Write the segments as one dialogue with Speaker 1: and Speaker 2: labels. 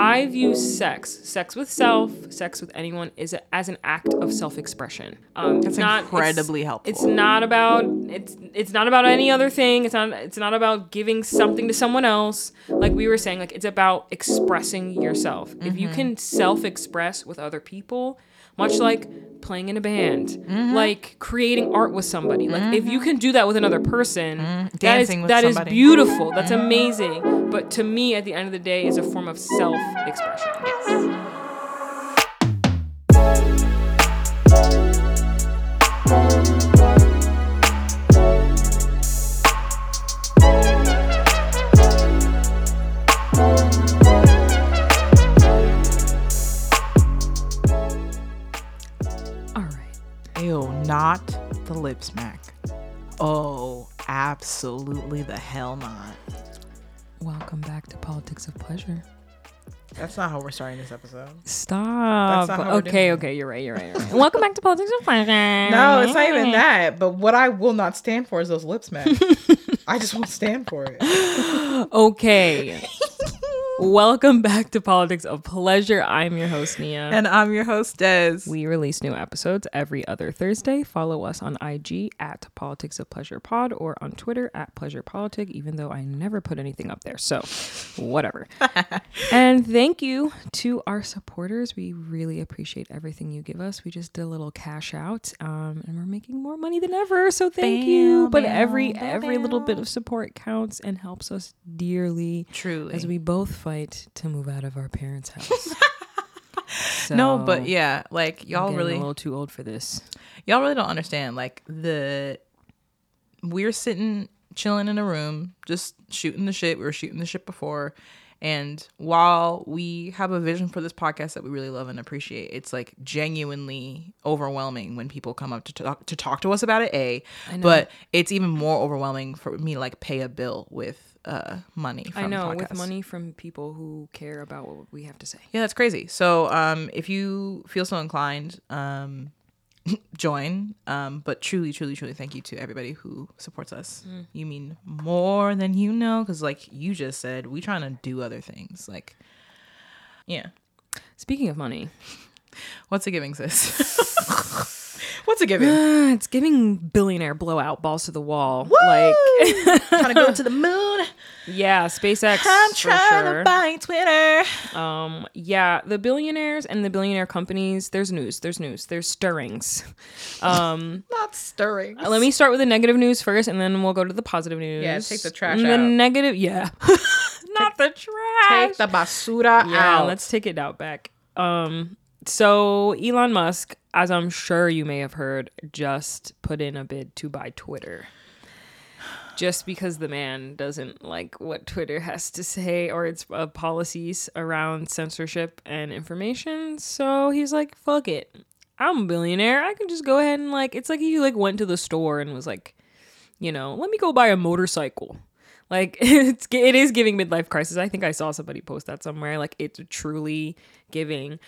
Speaker 1: I view sex, sex with self, sex with anyone, is a, as an act of self-expression. Um,
Speaker 2: That's
Speaker 1: not,
Speaker 2: incredibly
Speaker 1: it's,
Speaker 2: helpful.
Speaker 1: It's not about it's it's not about any other thing. It's not it's not about giving something to someone else. Like we were saying, like it's about expressing yourself. If you can self-express with other people, much like playing in a band, mm-hmm. like creating art with somebody. Like if you mm-hmm. can do that with another person, mm-hmm. that is
Speaker 2: Dancing with
Speaker 1: that is beautiful. That's amazing. But to me, at the end of the day, is a form of self-expression. All
Speaker 2: not the lip smack. Oh, absolutely the hell not.
Speaker 1: Welcome back to Politics of Pleasure.
Speaker 2: That's not how we're starting this episode.
Speaker 1: Stop.
Speaker 2: That's not how we're
Speaker 1: Okay, okay, you're right, you're right, you're right. Welcome back to Politics of Pleasure.
Speaker 2: No, it's not even that. But what I will not stand for is those lip smacks. I just won't stand for it.
Speaker 1: Okay. Welcome back to Politics of Pleasure. I'm your host, Nia.
Speaker 2: And I'm your host, Des.
Speaker 1: we release new episodes every other Thursday. Follow us on IG at Politics of Pleasure Pod or on Twitter at Pleasure Politic, even though I never put anything up there. So, whatever. and thank you to our supporters. We really appreciate everything you give us. We just did a little cash out, um, and we're making more money than ever. So thank you. But
Speaker 2: bam,
Speaker 1: every
Speaker 2: bam,
Speaker 1: every little bit of support counts and helps us dearly
Speaker 2: Truly.
Speaker 1: as we both fight to move out of our parents' house.
Speaker 2: no, but yeah, like y'all really
Speaker 1: a little too old for this.
Speaker 2: y'all really don't understand like the we're sitting chilling in a room just shooting the shit we were shooting the shit before and while we have a vision for this podcast that we really love and appreciate it's like genuinely overwhelming when people come up to talk to talk to us about it a but it's even more overwhelming for me to like pay a bill with uh money from
Speaker 1: I know with money from people who care about what we have to say.
Speaker 2: Yeah, that's crazy. So, um, if you feel so inclined, um, join. Um, but truly, truly, truly, thank you to everybody who supports us.
Speaker 1: Mm.
Speaker 2: You mean more than you know, because like you just said, we trying to do other things. Like, yeah.
Speaker 1: Speaking of money,
Speaker 2: What's a giving, sis? What's it giving?
Speaker 1: uh, it's giving billionaire blowout balls to the wall. Like,
Speaker 2: trying to go to the moon.
Speaker 1: yeah, SpaceX.
Speaker 2: I'm trying
Speaker 1: sure.
Speaker 2: to buy Twitter.
Speaker 1: Um, yeah, the billionaires and the billionaire companies. There's news. There's news. There's stirrings. Um,
Speaker 2: Not stirring.
Speaker 1: let me start with the negative news first, and then we'll go to the positive news.
Speaker 2: Yeah, take the trash
Speaker 1: The
Speaker 2: out.
Speaker 1: The negative, yeah, not the trash.
Speaker 2: Take the basura
Speaker 1: yeah,
Speaker 2: out.
Speaker 1: let's take it out back. Um, so Elon Musk, as I'm sure you may have heard, just put in a bid to buy Twitter. Just because the man doesn't like what Twitter has to say or its uh, policies around censorship and information, so he's like, "Fuck it, I'm a billionaire. I can just go ahead and like." It's like he like went to the store and was like, you know, let me go buy a motorcycle. Like it's it is giving midlife crisis. I think I saw somebody post that somewhere. Like it's truly giving.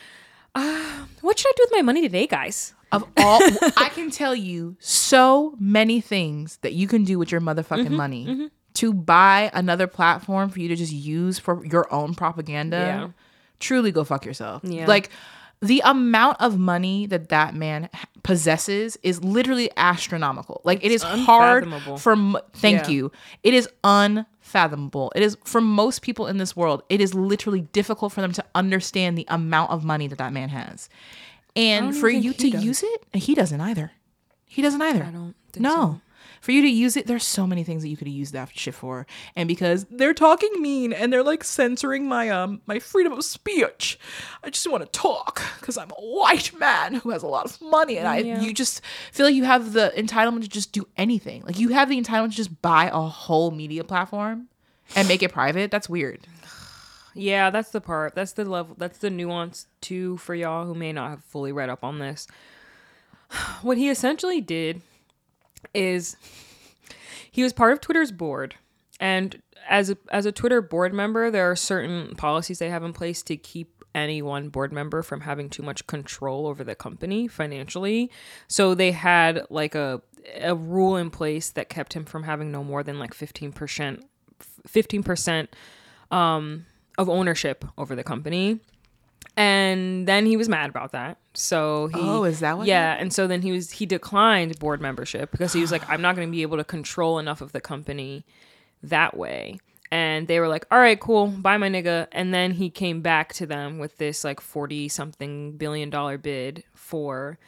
Speaker 1: Uh, what should I do with my money today, guys?
Speaker 2: of all I can tell you so many things that you can do with your motherfucking
Speaker 1: Mm-hmm,
Speaker 2: money to buy another platform for you to just use for your own propaganda.
Speaker 1: Yeah.
Speaker 2: Truly go fuck yourself.
Speaker 1: Yeah.
Speaker 2: Like the amount of money that that man possesses is literally astronomical. Like it is hard for m- thank
Speaker 1: Yeah.
Speaker 2: you. It is unfathomable. It is for most people in this world. It is literally difficult for them to understand the amount of money that that man has. And for you to
Speaker 1: does.
Speaker 2: use it, he doesn't either. He doesn't either.
Speaker 1: I don't think
Speaker 2: no.
Speaker 1: so.
Speaker 2: For you to use it, there's so many things that you could use that shit for. And because they're talking mean and they're like censoring my um my freedom of speech, I just want to talk because I'm a white man who has a lot of money and I
Speaker 1: Yeah.
Speaker 2: you just feel like you have the entitlement to just do anything. Like you have the entitlement to just buy a whole media platform and make it private. That's weird.
Speaker 1: Yeah, that's the part. That's the level. That's the nuance too for y'all who may not have fully read up on this. What he essentially did is he was part of Twitter's board, and as a, as a Twitter board member, there are certain policies they have in place to keep any one board member from having too much control over the company financially. So they had like a a rule in place that kept him from having no more than like 15% 15% um of ownership over the company. And then he was mad about that. So he
Speaker 2: Oh, is that what
Speaker 1: Yeah, and so then he was he declined board membership because he was like I'm not going to be able to control enough of the company that way. And they were like, "All right, cool, buy my nigga." And then he came back to them with this like 40 something billion dollar bid for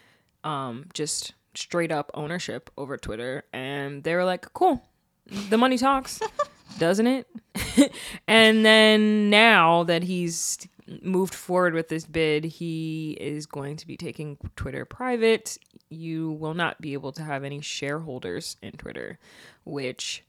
Speaker 1: um just straight up ownership over Twitter. And they were like, "Cool. The money talks." doesn't it? and then now that he's moved forward with this bid, he is going to be taking Twitter private. You will not be able to have any shareholders in Twitter, which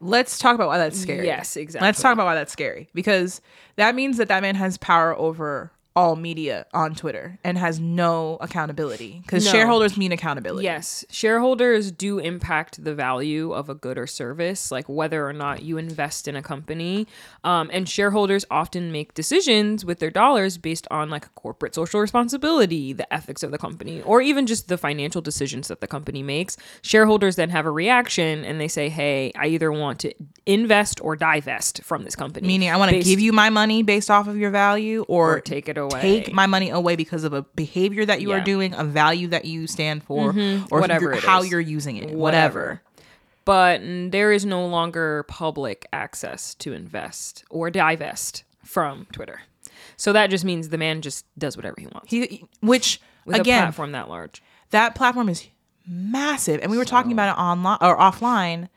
Speaker 2: Let's talk about why that's scary.
Speaker 1: Yes, exactly.
Speaker 2: Let's talk about why that's scary because that means that that man has power over all media on Twitter and has no accountability because
Speaker 1: No.
Speaker 2: shareholders mean accountability.
Speaker 1: Yes, shareholders do impact the value of a good or service, like whether or not you invest in a company. Um, and shareholders often make decisions with their dollars based on like corporate social responsibility, the ethics of the company, or even just the financial decisions that the company makes. Shareholders then have a reaction and they say, "Hey, I either want to invest or divest from this company."
Speaker 2: Meaning, I want to give you my money based off of your value or,
Speaker 1: or take it away.
Speaker 2: take my money away because of a behavior that you are doing, a value that you stand for, mm-hmm. or
Speaker 1: Whatever
Speaker 2: you're- how
Speaker 1: is.
Speaker 2: you're using it, whatever.
Speaker 1: whatever. But there is no longer public access to invest or divest from Twitter. So that just means the man just does whatever he wants
Speaker 2: He, which
Speaker 1: with a
Speaker 2: again,
Speaker 1: platform that large.
Speaker 2: that platform is massive and we were talking about it online or offline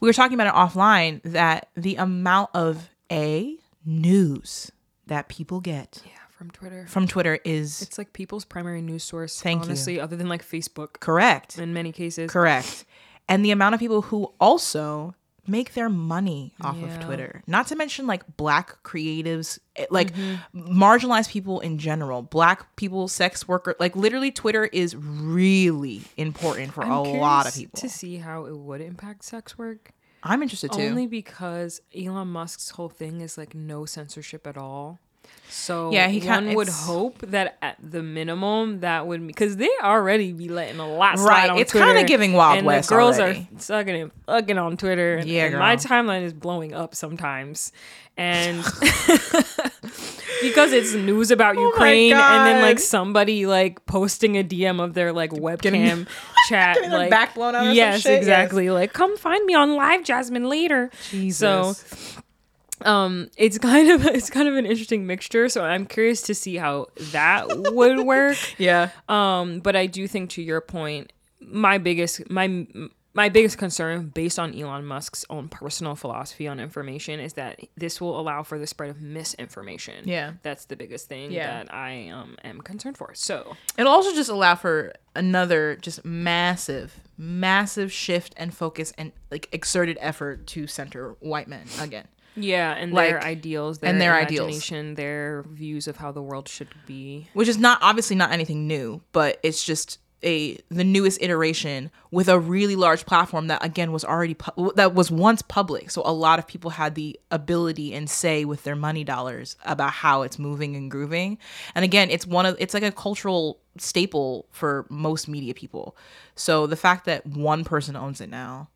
Speaker 2: we were talking about it offline that the amount of a news that people get
Speaker 1: Yeah, from Twitter.
Speaker 2: from twitter is
Speaker 1: It's like people's primary news source.
Speaker 2: Thank you.
Speaker 1: honestly, other than like Facebook
Speaker 2: correct
Speaker 1: in many cases.
Speaker 2: correct and the amount of people who also make their money off
Speaker 1: Yeah.
Speaker 2: of twitter not to mention like black creatives eh, like
Speaker 1: Mm-hmm.
Speaker 2: marginalized people in general black people sex worker like literally twitter is really important for
Speaker 1: I'm
Speaker 2: a lot of people
Speaker 1: to see how it would impact sex work.
Speaker 2: i'm interested too
Speaker 1: Only because Elon Musk's whole thing is like no censorship at all. So
Speaker 2: Yeah, he
Speaker 1: one would hope that at the minimum that would because they already be letting a lot slide
Speaker 2: Right, it's kinda giving Wild
Speaker 1: and
Speaker 2: West
Speaker 1: The girls
Speaker 2: already.
Speaker 1: are sucking and fucking on Twitter. And,
Speaker 2: Yeah,
Speaker 1: and my timeline is blowing up sometimes, and because it's news about
Speaker 2: Oh
Speaker 1: Ukraine, and then like somebody like posting a DM of their like webcam chat, like
Speaker 2: back blown out
Speaker 1: yes,
Speaker 2: shit, yes.
Speaker 1: exactly. Like, come find me on live, Jasmine, later. So, um, it's kind of it's kind of an interesting mixture. So I'm curious to see how that would work.
Speaker 2: yeah
Speaker 1: Um, but I do think to your point, my biggest my my biggest concern based on Elon Musk's own personal philosophy on information is that this will allow for the spread of misinformation.
Speaker 2: Yeah.
Speaker 1: That's the biggest thing
Speaker 2: Yeah.
Speaker 1: that I um am concerned for. So
Speaker 2: It'll also just allow for another just massive, massive shift and focus and like exerted effort to center white men again.
Speaker 1: Yeah, and
Speaker 2: Like-
Speaker 1: their ideals, their
Speaker 2: and their ideals.
Speaker 1: imagination, their views of how the world should be.
Speaker 2: Which is not obviously not anything new, but it's just a the newest iteration with a really large platform that again was already pu- that was once public. So a lot of people had the ability and say with their money dollars about how it's moving and grooving. And again, it's one of it's like a cultural staple for most media people. So the fact that one person owns it now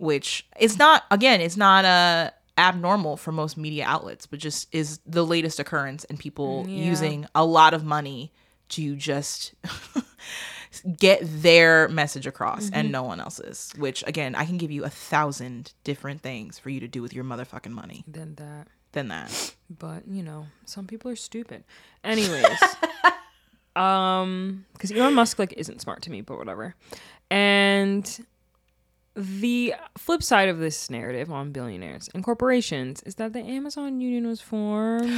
Speaker 2: which it's not again it's not uh abnormal for most media outlets but just is the latest occurrence and people
Speaker 1: Yeah.
Speaker 2: using a lot of money to just get their message across and no one else's which again i can give you a thousand different things for you to do with your motherfucking money.
Speaker 1: Than that.
Speaker 2: than that.
Speaker 1: But you know some people are stupid. Anyways um because elon musk like isn't smart to me but whatever. And the flip side of this narrative on billionaires and corporations is that the amazon union was formed.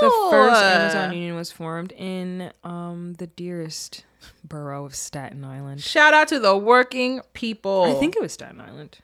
Speaker 1: The first amazon union was formed in um the dearest borough of staten island.
Speaker 2: Shout out to the working people.
Speaker 1: I think it was staten island.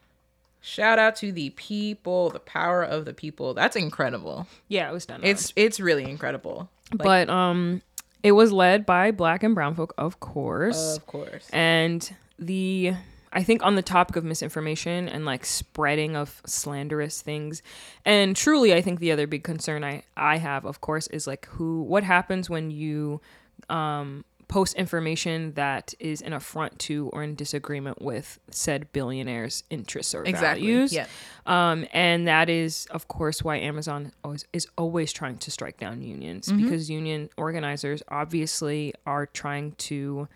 Speaker 2: Shout out to the people the power of the people. That's incredible.
Speaker 1: Yeah it was staten island.
Speaker 2: it's it's really incredible.
Speaker 1: But um it was led by black and brown folk of course
Speaker 2: Of course.
Speaker 1: and the i think on the topic of misinformation and like spreading of slanderous things and truly i think the other big concern i i have of course is like who what happens when you um post information that is an affront to or in disagreement with said billionaires' interests or
Speaker 2: Exactly.
Speaker 1: values.
Speaker 2: Yeah.
Speaker 1: Um, and that is, of course, why Amazon always, is always trying to strike down unions because union organizers obviously are trying to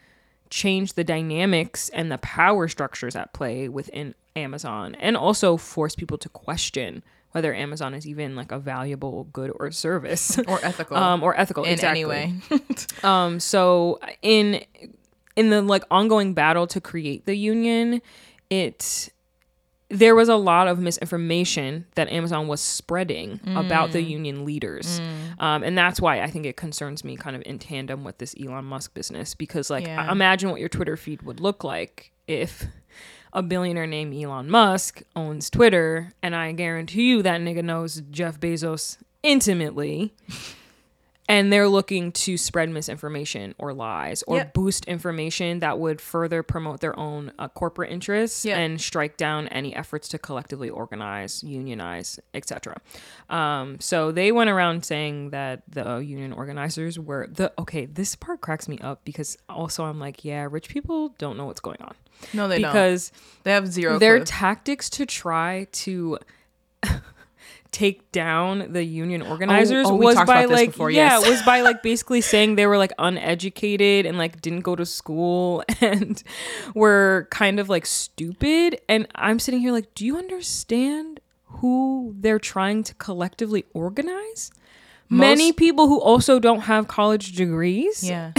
Speaker 1: change the dynamics and the power structures at play within Amazon and also force people to question whether Amazon is even like a valuable good or service
Speaker 2: Or ethical.
Speaker 1: um, or ethical
Speaker 2: in
Speaker 1: exactly.
Speaker 2: any way.
Speaker 1: Um, so in in the like ongoing battle to create the union, it there was a lot of misinformation that Amazon was spreading about
Speaker 2: Mm.
Speaker 1: the union leaders, um, and that's why I think it concerns me kind of in tandem with this Elon Musk business because like
Speaker 2: Yeah.
Speaker 1: imagine what your Twitter feed would look like if a billionaire named Elon Musk owns Twitter, and I guarantee you that nigga knows Jeff Bezos intimately. And they're looking to spread misinformation or lies or
Speaker 2: Yeah.
Speaker 1: boost information that would further promote their own uh, corporate interests
Speaker 2: Yeah.
Speaker 1: and strike down any efforts to collectively organize, unionize, etc. Um, so they went around saying that the union organizers were the okay. This part cracks me up because also I'm like, yeah, rich people don't know what's going on
Speaker 2: no, they don't.
Speaker 1: because
Speaker 2: They have zero.
Speaker 1: their
Speaker 2: clue.
Speaker 1: tactics to try to take down the union oh, organizers
Speaker 2: oh, we
Speaker 1: was by like
Speaker 2: before,
Speaker 1: yeah
Speaker 2: yes.
Speaker 1: was by like basically saying they were like uneducated and like didn't go to school and were kind of like stupid and i'm sitting here like do you understand who they're trying to collectively organize many people who also don't have college degrees
Speaker 2: yeah.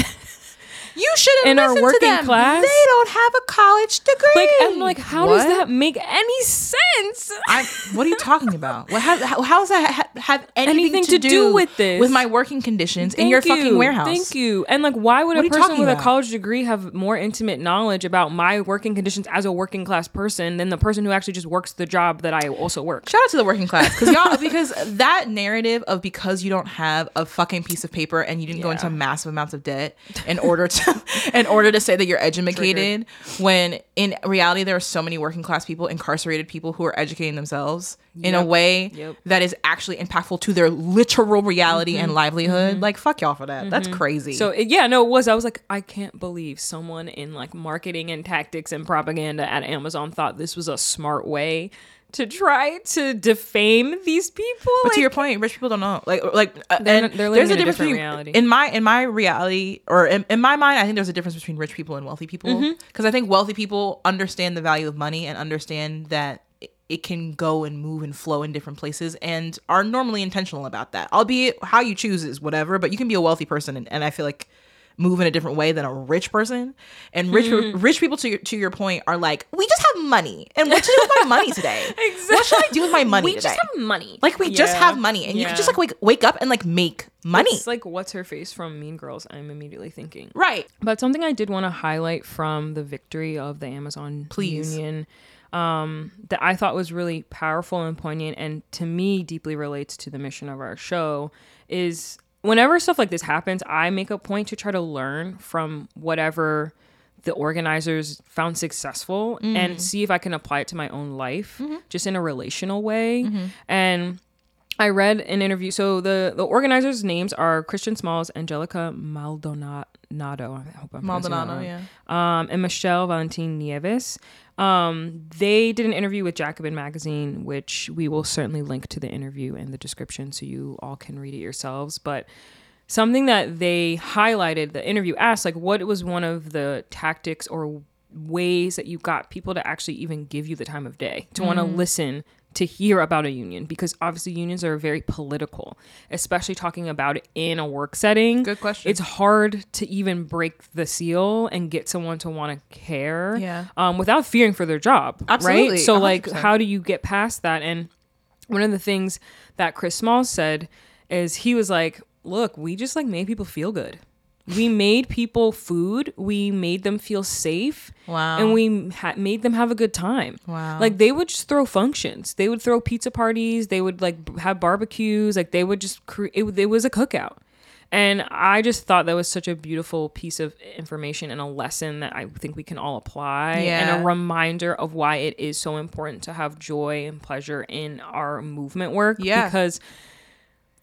Speaker 2: You should have
Speaker 1: In our working
Speaker 2: to them.
Speaker 1: class?
Speaker 2: They don't have a college degree.
Speaker 1: like i'm like how does that make any sense
Speaker 2: I, what are you talking about? What how, how, how does that ha- have anything,
Speaker 1: Anything
Speaker 2: to,
Speaker 1: to
Speaker 2: do,
Speaker 1: do with this?
Speaker 2: With my working conditions in your
Speaker 1: Thank
Speaker 2: fucking warehouse.
Speaker 1: Thank you. And like, why would
Speaker 2: What
Speaker 1: a person
Speaker 2: talking
Speaker 1: with a college degree have more intimate knowledge about my working conditions as a working class person than the person who actually just works the job that I also work?
Speaker 2: Shout out to the working class because y'all because that narrative of because you don't have a fucking piece of paper and you didn't go into massive amounts of debt in order to in order to say that you're educated when in reality there are so many working class people incarcerated people who are educating themselves in a way
Speaker 1: Yep.
Speaker 2: that is actually impactful to their literal reality and mm-hmm. livelihood. Mm-hmm. Like fuck y'all for that. That's mm-hmm. crazy.
Speaker 1: So yeah, no, it was. I was like, I can't believe someone in like marketing and tactics and propaganda at Amazon thought this was a smart way to try to defame these people.
Speaker 2: But
Speaker 1: Like,
Speaker 2: to your point, rich people don't know. Like, like, uh,
Speaker 1: They're-
Speaker 2: and
Speaker 1: they're
Speaker 2: there's a
Speaker 1: a
Speaker 2: difference
Speaker 1: different
Speaker 2: between
Speaker 1: reality.
Speaker 2: in my in my reality or in, in my mind. I think there's a difference between rich people and wealthy people
Speaker 1: Mm-hmm.
Speaker 2: because I think wealthy people understand the value of money and understand that it- it can go and move and flow in different places and are normally intentional about that. Albeit how you choose is whatever, but you can be a wealthy person and, and I feel like move in a different way than a rich person. And rich
Speaker 1: Mm-hmm.
Speaker 2: rich people to your to your point are like, we just have money. And what to do with my money today? What should I do with my money
Speaker 1: we
Speaker 2: today?
Speaker 1: just have money.
Speaker 2: Like we just have money, and you can just like wake wake up and like make money,
Speaker 1: It's like what's her face from Mean Girls. I'm immediately thinking.
Speaker 2: right?
Speaker 1: But something I did want to highlight from the victory of the Amazon
Speaker 2: Please.
Speaker 1: Union um, that I thought was really powerful and poignant, and to me deeply relates to the mission of our show, is whenever stuff like this happens, I make a point to try to learn from whatever the organizers found successful and mm. see if I can apply it to my own life, mm-hmm. just in a relational way. Mm-hmm. And I read an interview. So the the organizers' names are Christian Smalls, Angelica Maldonado. I hope I'm
Speaker 2: Maldonado, yeah.
Speaker 1: Um, and Michelle Valentin Nieves. Um, they did an interview with Jacobin Magazine, which we will certainly link to the interview in the description so you all can read it yourselves. But something that they highlighted, the interview asked, like, what was one of the tactics or ways that you got people to actually even give you the time of day to want to listen to hear about a union because obviously unions are very political especially talking about it in a work setting
Speaker 2: Good question.
Speaker 1: it's hard to even break the seal and get someone to want to care
Speaker 2: Yeah.
Speaker 1: um, without fearing for their job
Speaker 2: Absolutely,
Speaker 1: right so like
Speaker 2: 100%.
Speaker 1: how do you get past that and one of the things that chris Small said is he was like look we just like made people feel good we made people food. We made them feel safe.
Speaker 2: Wow.
Speaker 1: and we ha- made them have a good time.
Speaker 2: Wow.
Speaker 1: like they would just throw functions. They would throw pizza parties. They would like have barbecues. Like they would just create it, it was a cookout. And i just thought that was such a beautiful piece of information and a lesson that i think we can all apply. And a reminder of why it is so important to have joy and pleasure in our movement work
Speaker 2: Yeah.
Speaker 1: because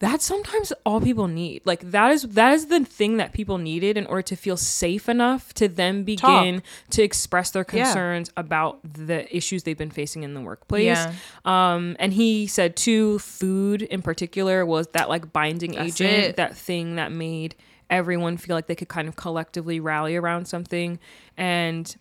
Speaker 1: that's sometimes all people need. Like that is that is the thing that people needed in order to feel safe enough to then begin to express their
Speaker 2: Yeah.
Speaker 1: concerns about the issues they've been facing in the workplace.
Speaker 2: Yeah.
Speaker 1: Um, and he said too, food in particular was that like binding
Speaker 2: That's
Speaker 1: agent,
Speaker 2: it.
Speaker 1: that thing that made everyone feel like they could kind of collectively rally around something. And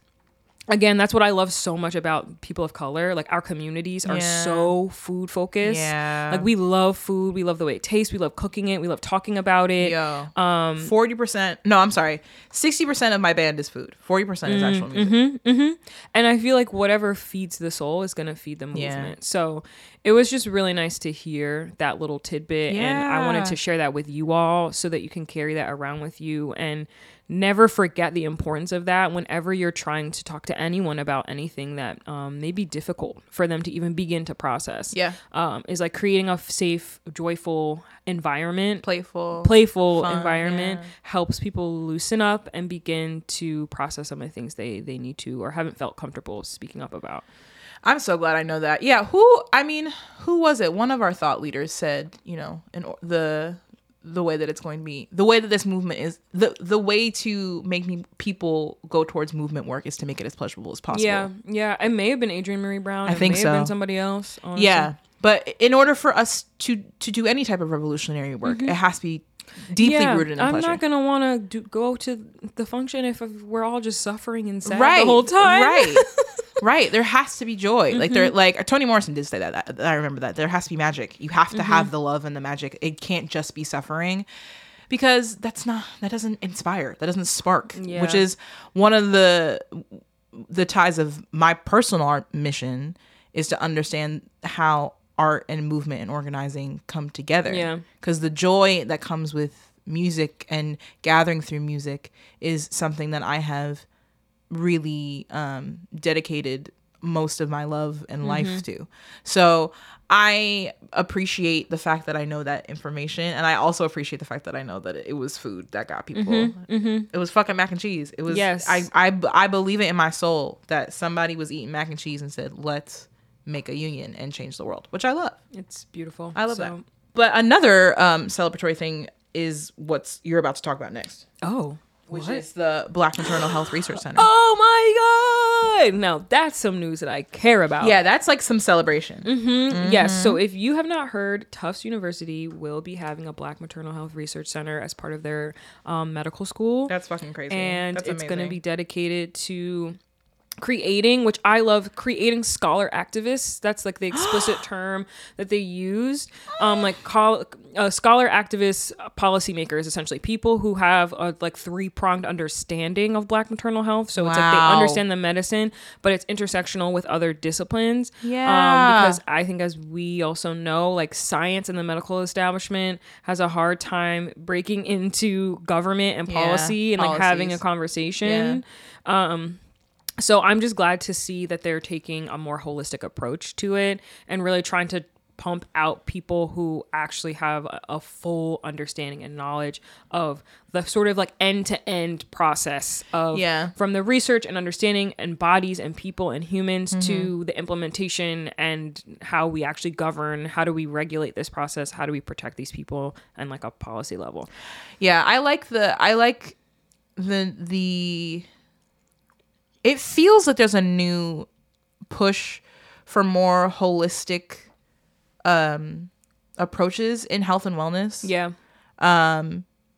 Speaker 1: again, that's what I love so much about people of color. Like our communities are
Speaker 2: Yeah.
Speaker 1: so food focused.
Speaker 2: Yeah.
Speaker 1: Like we love food. We love the way it tastes. We love cooking it. We love talking about it.
Speaker 2: Yo, um, forty percent. No, I'm sorry. Sixty percent of my band is food. Forty percent is actual mm, music. Mm-hmm, mm-hmm.
Speaker 1: And I feel like whatever feeds the soul is going to feed the movement.
Speaker 2: Yeah.
Speaker 1: So it was just really nice to hear that little tidbit. And I wanted to share that with you all so that you can carry that around with you and never forget the importance of that whenever you're trying to talk to anyone about anything that um, may be difficult for them to even begin to process.
Speaker 2: Yeah.
Speaker 1: Um, is like creating a safe, joyful environment
Speaker 2: Playful.
Speaker 1: playful
Speaker 2: Fun,
Speaker 1: environment
Speaker 2: yeah.
Speaker 1: helps people loosen up and begin to process some of the things they they need to or haven't felt comfortable speaking up about.
Speaker 2: I'm so glad I know that. Yeah, who I mean, who was it? One of our thought leaders said, you know, in or- the the way that it's going to be, the way that this movement is, the the way to make me people go towards movement work is to make it as pleasurable as possible.
Speaker 1: Yeah, yeah. It may have been Adrienne Maree Brown.
Speaker 2: I
Speaker 1: it
Speaker 2: think
Speaker 1: may have been
Speaker 2: so.
Speaker 1: somebody else. honestly.
Speaker 2: Yeah, but in order for us to to do any type of revolutionary work, mm-hmm. it has to be deeply
Speaker 1: Mm-hmm. Yeah,
Speaker 2: rooted in
Speaker 1: I'm
Speaker 2: pleasure.
Speaker 1: not gonna want to go to the function if we're all just suffering and sad
Speaker 2: right
Speaker 1: the whole time.
Speaker 2: right right there has to be joy like
Speaker 1: Mm-hmm.
Speaker 2: there like toni morrison did say that, that i remember that there has to be magic you have to
Speaker 1: Mm-hmm.
Speaker 2: have the love and the magic it can't just be suffering because that's not that doesn't inspire that doesn't spark
Speaker 1: Yeah.
Speaker 2: which is one of the the ties of my personal art mission is to understand how art and movement and organizing come together
Speaker 1: Yeah.
Speaker 2: because the joy that comes with music and gathering through music is something that i have really um, dedicated most of my love and life mm-hmm. to. So I appreciate the fact that I know that information, and I also appreciate the fact that I know that it was food that got people. Mm-hmm. Mm-hmm. It was fucking mac and cheese. It was.
Speaker 1: Yes.
Speaker 2: I, I I believe it in my soul that somebody was eating mac and cheese and said, "Let's make a union and change the world," which I love.
Speaker 1: It's beautiful.
Speaker 2: I love
Speaker 1: So-
Speaker 2: that. But another um, celebratory thing is what's you're about to talk about next,
Speaker 1: Oh,
Speaker 2: which
Speaker 1: what?
Speaker 2: is the Black Maternal Health Research Center.
Speaker 1: Oh my god! Now that's some news that I care about.
Speaker 2: Yeah, that's like some celebration.
Speaker 1: Yes. So
Speaker 2: Mm-hmm.
Speaker 1: if you have not heard, Tufts University will be having a Black Maternal Health Research Center as part of their um, medical school.
Speaker 2: That's fucking crazy.
Speaker 1: and it's going to be dedicated to creating which i love creating scholar activists. That's like the explicit term that they used um like call uh, scholar activists uh, policymakers essentially people who have a like three-pronged understanding of black maternal health. So it's like they
Speaker 2: Wow.
Speaker 1: understand the medicine but it's intersectional with other disciplines.
Speaker 2: Yeah.
Speaker 1: um because i think as we also know like science and the medical establishment has a hard time breaking into government and
Speaker 2: Yeah,
Speaker 1: policy and like having a
Speaker 2: policies.
Speaker 1: conversation so I'm just glad to see that they're taking a more holistic approach to it and really trying to pump out people who actually have a, a full understanding and knowledge of the sort of like end to end process of
Speaker 2: Yeah.
Speaker 1: from the research and understanding and bodies and people and humans
Speaker 2: Mm-hmm.
Speaker 1: to the implementation and how we actually govern how do we regulate this process how do we protect these people and like a policy level
Speaker 2: Yeah, I like the I like the the it feels like there's a new push for more holistic um approaches in health and wellness.
Speaker 1: yeah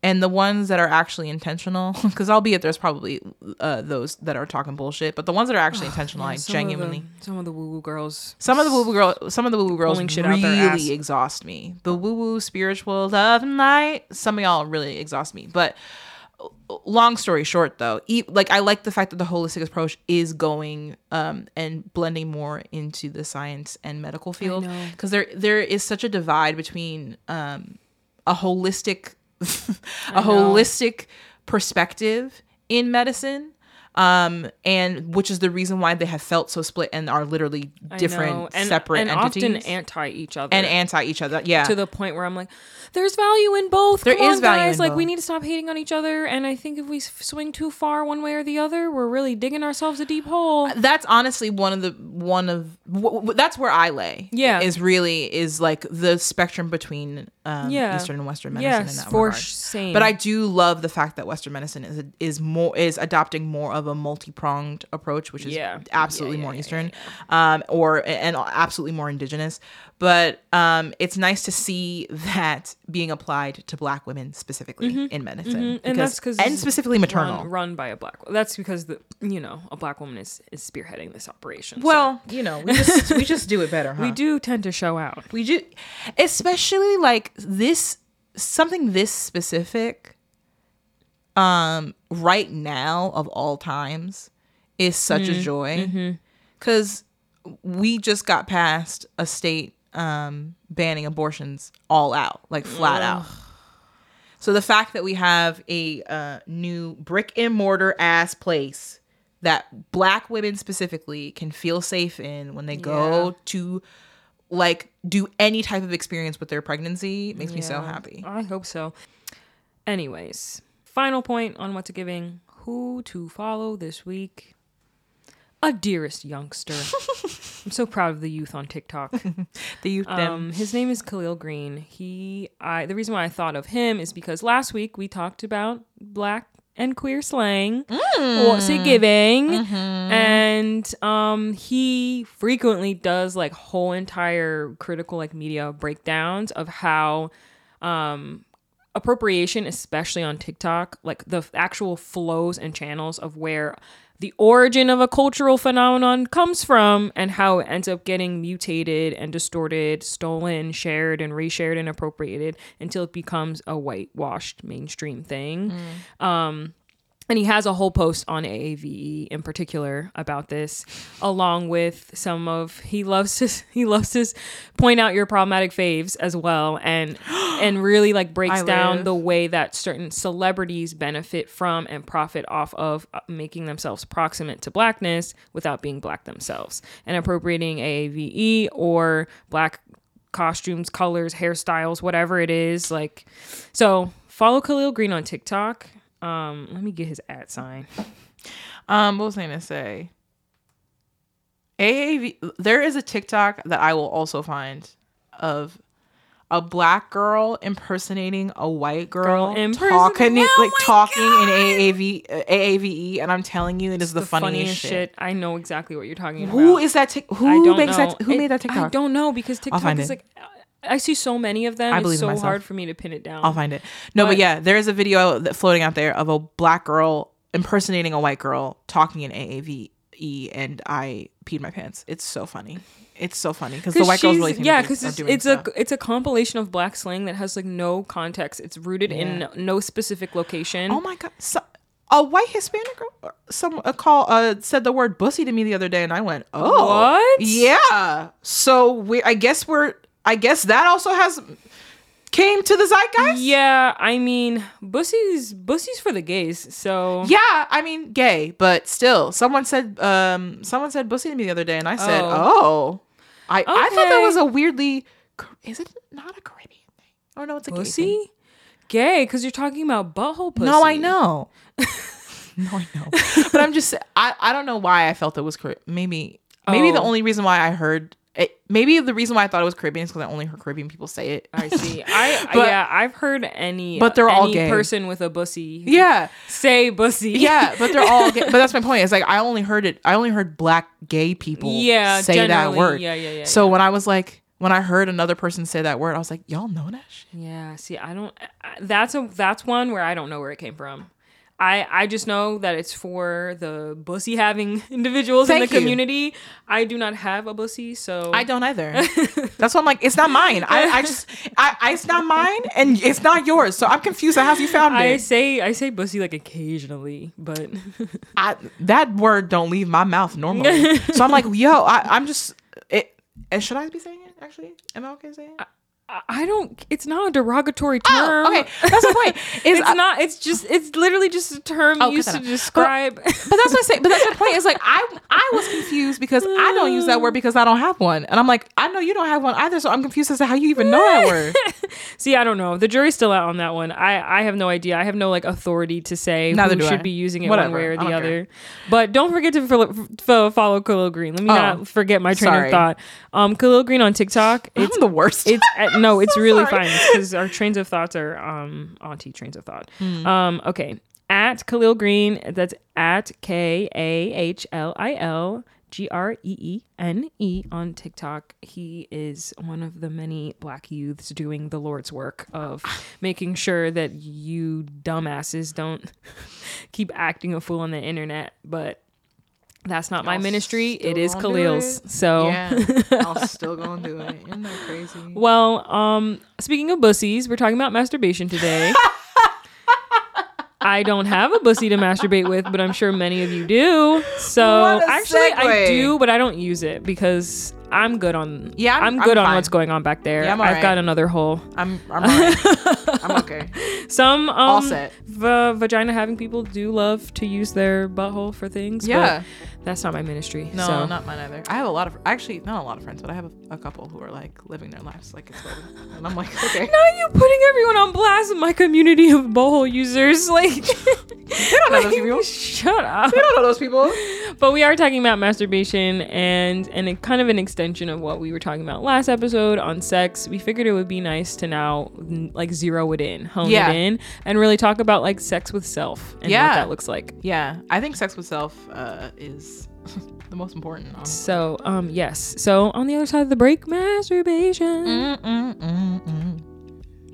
Speaker 2: And the ones that are actually intentional because albeit there's probably uh those that are talking bullshit, but the ones that are actually intentional I
Speaker 1: some
Speaker 2: genuinely
Speaker 1: of the, some of the woo woo girls
Speaker 2: Some of the woo woo girls some of the woo woo girls
Speaker 1: shit out their ass.
Speaker 2: really exhaust me. The woo woo spiritual love and light. Some of y'all really exhaust me. But long story short, though, e- like I like the fact that the holistic approach is going um, and blending more into the science and medical field. because there there is such a divide between um, a holistic a holistic perspective in medicine um and which is the reason why they have felt so split and are literally different
Speaker 1: and,
Speaker 2: separate
Speaker 1: and
Speaker 2: entities.
Speaker 1: often anti each other.
Speaker 2: And anti each other yeah.
Speaker 1: To the point where I'm like, there's value in both.
Speaker 2: There
Speaker 1: Come
Speaker 2: is
Speaker 1: on,
Speaker 2: value
Speaker 1: guys.
Speaker 2: in
Speaker 1: like we need to stop hating on each other. And I think if we swing too far one way or the other, we're really digging ourselves a deep hole.
Speaker 2: that's honestly one of the one of w- w- that's where I lay.
Speaker 1: Yeah.
Speaker 2: is really is like the spectrum between um,
Speaker 1: Yeah.
Speaker 2: Eastern and Western medicine in
Speaker 1: yes,
Speaker 2: that
Speaker 1: for
Speaker 2: regard.
Speaker 1: same.
Speaker 2: But I do love the fact that Western medicine is is more is adopting more of a multi pronged approach, which is
Speaker 1: Yeah.
Speaker 2: absolutely
Speaker 1: Yeah,
Speaker 2: more
Speaker 1: yeah, yeah,
Speaker 2: Eastern, um, or and absolutely more indigenous. But um, it's nice to see that being applied to Black women specifically in medicine,
Speaker 1: Mm-hmm. and that's because
Speaker 2: and specifically maternal.
Speaker 1: run, run by a black. Woman. That's because the you know a black woman is is spearheading this operation. so
Speaker 2: Well, you know, we just we just do it better, huh?
Speaker 1: we do tend to show out.
Speaker 2: We do, especially like this something this specific. Um, right now of all times is such a joy because we just got past a state um banning abortions all out, like flat out. So the fact that we have a uh, new brick and mortar ass place that black women specifically can feel safe in when they go
Speaker 1: Yeah.
Speaker 2: to like do any type of experience with their pregnancy makes me so happy.
Speaker 1: I hope so. Anyways, final point on what to giving. Who to follow this week? A dearest youngster. I'm so proud of the youth on TikTok.
Speaker 2: The youth
Speaker 1: Um, his name is Kahlil Greene. He, I, the reason why I thought of him is because last week we talked about black and queer slang, what's it giving, and um, he frequently does like whole entire critical like media breakdowns of how um appropriation especially on TikTok like the actual flows and channels of where the origin of a cultural phenomenon comes from and how it ends up getting mutated and distorted, stolen, shared and reshared and appropriated until it becomes a whitewashed mainstream thing. Um and he has a whole post on AAVE in particular about this, along with some of he loves to he loves to point out your problematic faves as well, and and really like breaks down
Speaker 2: live.
Speaker 1: the way that certain celebrities benefit from and profit off of uh, making themselves proximate to blackness without being black themselves, and appropriating AAVE or black costumes, colors, hairstyles, whatever it is. Like, so follow Kahlil Greene on TikTok. Um, let me get his at sign.
Speaker 2: Um, what was I gonna say? AAV. There is a TikTok that I will also find of a black girl impersonating a white girl,
Speaker 1: Girl
Speaker 2: talking
Speaker 1: Oh
Speaker 2: like talking in AAV AAVE, and I'm telling you, it is the,
Speaker 1: The
Speaker 2: funniest, shit.
Speaker 1: I know exactly what you're talking about.
Speaker 2: Who is that? Tic- who makes
Speaker 1: know.
Speaker 2: that? Who
Speaker 1: It-
Speaker 2: made that TikTok?
Speaker 1: I don't know because TikTok is
Speaker 2: it.
Speaker 1: like I see so many of them.
Speaker 2: I
Speaker 1: it's
Speaker 2: believe in
Speaker 1: so
Speaker 2: myself.
Speaker 1: hard for me to pin it down.
Speaker 2: I'll find it. No, but,
Speaker 1: But-
Speaker 2: yeah, there is a video that floating out there of a black girl impersonating a white girl talking in AAVE, and I peed my pants. It's so funny. It's so funny because the white girls really think
Speaker 1: yeah, because it's, it's a it's a compilation of black slang that has like no context. It's rooted in no specific location.
Speaker 2: Oh my god! So, a white Hispanic girl, some a call uh, said the word "bussy" to me the other day, and I went, "Oh,
Speaker 1: What?
Speaker 2: Yeah. So we, I guess we're, I guess that also has came to the zeitgeist.
Speaker 1: Yeah, I mean, bussies bussies for the gays. So
Speaker 2: Yeah, I mean, gay, but still, someone said, um, someone said "bussy" to me the other day, and I said,
Speaker 1: Oh.
Speaker 2: "Oh, I, I thought that was a weirdly, is it not a Caribbean thing? Oh no, it's a
Speaker 1: pussy, gay, because you're talking about butthole pussy.
Speaker 2: No, I know. no, I know. but I'm just I I don't know why I felt it was maybe maybe the
Speaker 1: Oh.
Speaker 2: only reason why I heard it maybe the reason why I thought it was Caribbean is because I only heard Caribbean people say it.
Speaker 1: I see. I
Speaker 2: But-
Speaker 1: yeah, I've heard any
Speaker 2: But they're all gay.
Speaker 1: person with a bussy
Speaker 2: yeah,
Speaker 1: say bussy.
Speaker 2: yeah, but they're all. Gay. But that's my point. It's like I only heard it. I only heard black gay people.
Speaker 1: Yeah,
Speaker 2: say that word.
Speaker 1: Yeah, yeah, yeah,
Speaker 2: So when I was like, when I heard another person say that word, I was like, y'all know that shit.
Speaker 1: Yeah, see, I don't. I- That's a that's one where I don't know where it came from. I I just know that it's for the bussy having individuals in
Speaker 2: Thank
Speaker 1: the
Speaker 2: you.
Speaker 1: community. I do not have a bussy, so
Speaker 2: I don't either. That's why I'm like, it's not mine. I, I just, I, I, it's not mine, and it's not yours. So I'm confused how you found
Speaker 1: I
Speaker 2: it.
Speaker 1: say I say bussy like occasionally, but
Speaker 2: I, that word don't leave my mouth normally. so I'm like, yo, I, I'm just it. And should I be saying it? Actually, am I okay saying it?
Speaker 1: I- don't. It's not a derogatory term.
Speaker 2: Oh, okay. That's the point. Is
Speaker 1: It's
Speaker 2: I-
Speaker 1: not. It's just. It's literally just a term
Speaker 2: Oh,
Speaker 1: used to describe.
Speaker 2: But that's what I say. But that's the point. Is like I I was confused because I don't use that word because I don't have one, and I'm like, I know you don't have one either, so I'm confused as to how you even know that word.
Speaker 1: See, I don't know. The jury's still out on that one. I I have no idea. I have no like authority to say
Speaker 2: Neither
Speaker 1: who should
Speaker 2: I.
Speaker 1: be using it
Speaker 2: Whatever.
Speaker 1: one way or the other. But don't forget to follow, follow, follow Kahlil Greene. Let me
Speaker 2: Oh.
Speaker 1: not forget my train
Speaker 2: Sorry.
Speaker 1: of thought. Um, Kahlil Greene on TikTok. It's
Speaker 2: I'm the worst.
Speaker 1: it's uh, no, it's
Speaker 2: So
Speaker 1: really
Speaker 2: sorry.
Speaker 1: fine because our trains of thoughts are um auntie trains of thought.
Speaker 2: Hmm.
Speaker 1: Um, okay, at Kahlil Greene, that's at K A H L I L G R E E N E on TikTok. He is one of the many black youths doing the Lord's work of making sure that you dumbasses don't keep acting a fool on the internet, but. That's not my ministry. It is Kahlil's.
Speaker 2: it?
Speaker 1: So
Speaker 2: Yeah, I'll still go and do it. Isn't that crazy?
Speaker 1: Well, um, speaking of bussies, we're talking about masturbation today. I don't have a bussy to masturbate with, but I'm sure many of you do. So actually, I do, but I don't use it because I'm good on.
Speaker 2: Yeah, I'm-
Speaker 1: I'm,
Speaker 2: I'm
Speaker 1: good on
Speaker 2: fine.
Speaker 1: what's going on back there.
Speaker 2: Yeah, I'm
Speaker 1: I've
Speaker 2: alright.
Speaker 1: got another hole.
Speaker 2: I'm I'm. I'm okay.
Speaker 1: Some um,
Speaker 2: All set.
Speaker 1: va- vagina having people do love to use their butthole for things.
Speaker 2: Yeah.
Speaker 1: but that's not my ministry.
Speaker 2: No,
Speaker 1: so.
Speaker 2: not mine either. I have a lot of actually not a lot of friends, but I have a, a couple who are like living their lives like it's good, and I'm like, okay.
Speaker 1: Now you putting everyone on blast in my community of butthole users. Like,
Speaker 2: They don't know those people.
Speaker 1: shut up.
Speaker 2: They don't know those people.
Speaker 1: But we are talking about masturbation and and kind of an extension of what we were talking about last episode on sex. We figured it would be nice to now like zero it in, hone
Speaker 2: Yeah.
Speaker 1: it in, and really talk about like sex with self and what that looks like.
Speaker 2: Yeah, I think sex with self uh, is the most important. honestly.
Speaker 1: So, um, yes. So on the other side of the break, masturbation.
Speaker 2: Mm-mm-mm-mm.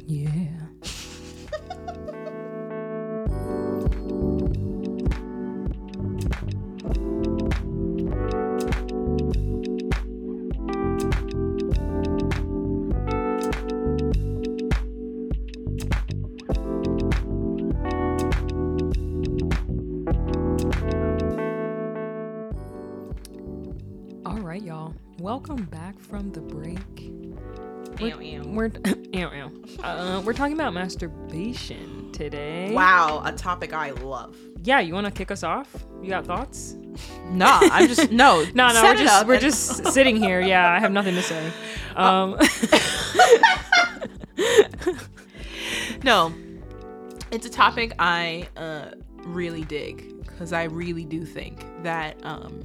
Speaker 1: Yeah. Welcome back from the break. We're, we're ew, ew. Uh, we're talking about masturbation today.
Speaker 2: Wow, a topic I love.
Speaker 1: Yeah, you want to kick us off? You got thoughts?
Speaker 2: Nah, I'm just no.
Speaker 1: No, no, we're just we're
Speaker 2: and-
Speaker 1: just sitting here. Yeah, I have nothing to say. Um,
Speaker 2: no. It's a topic I uh, really dig because I really do think that um,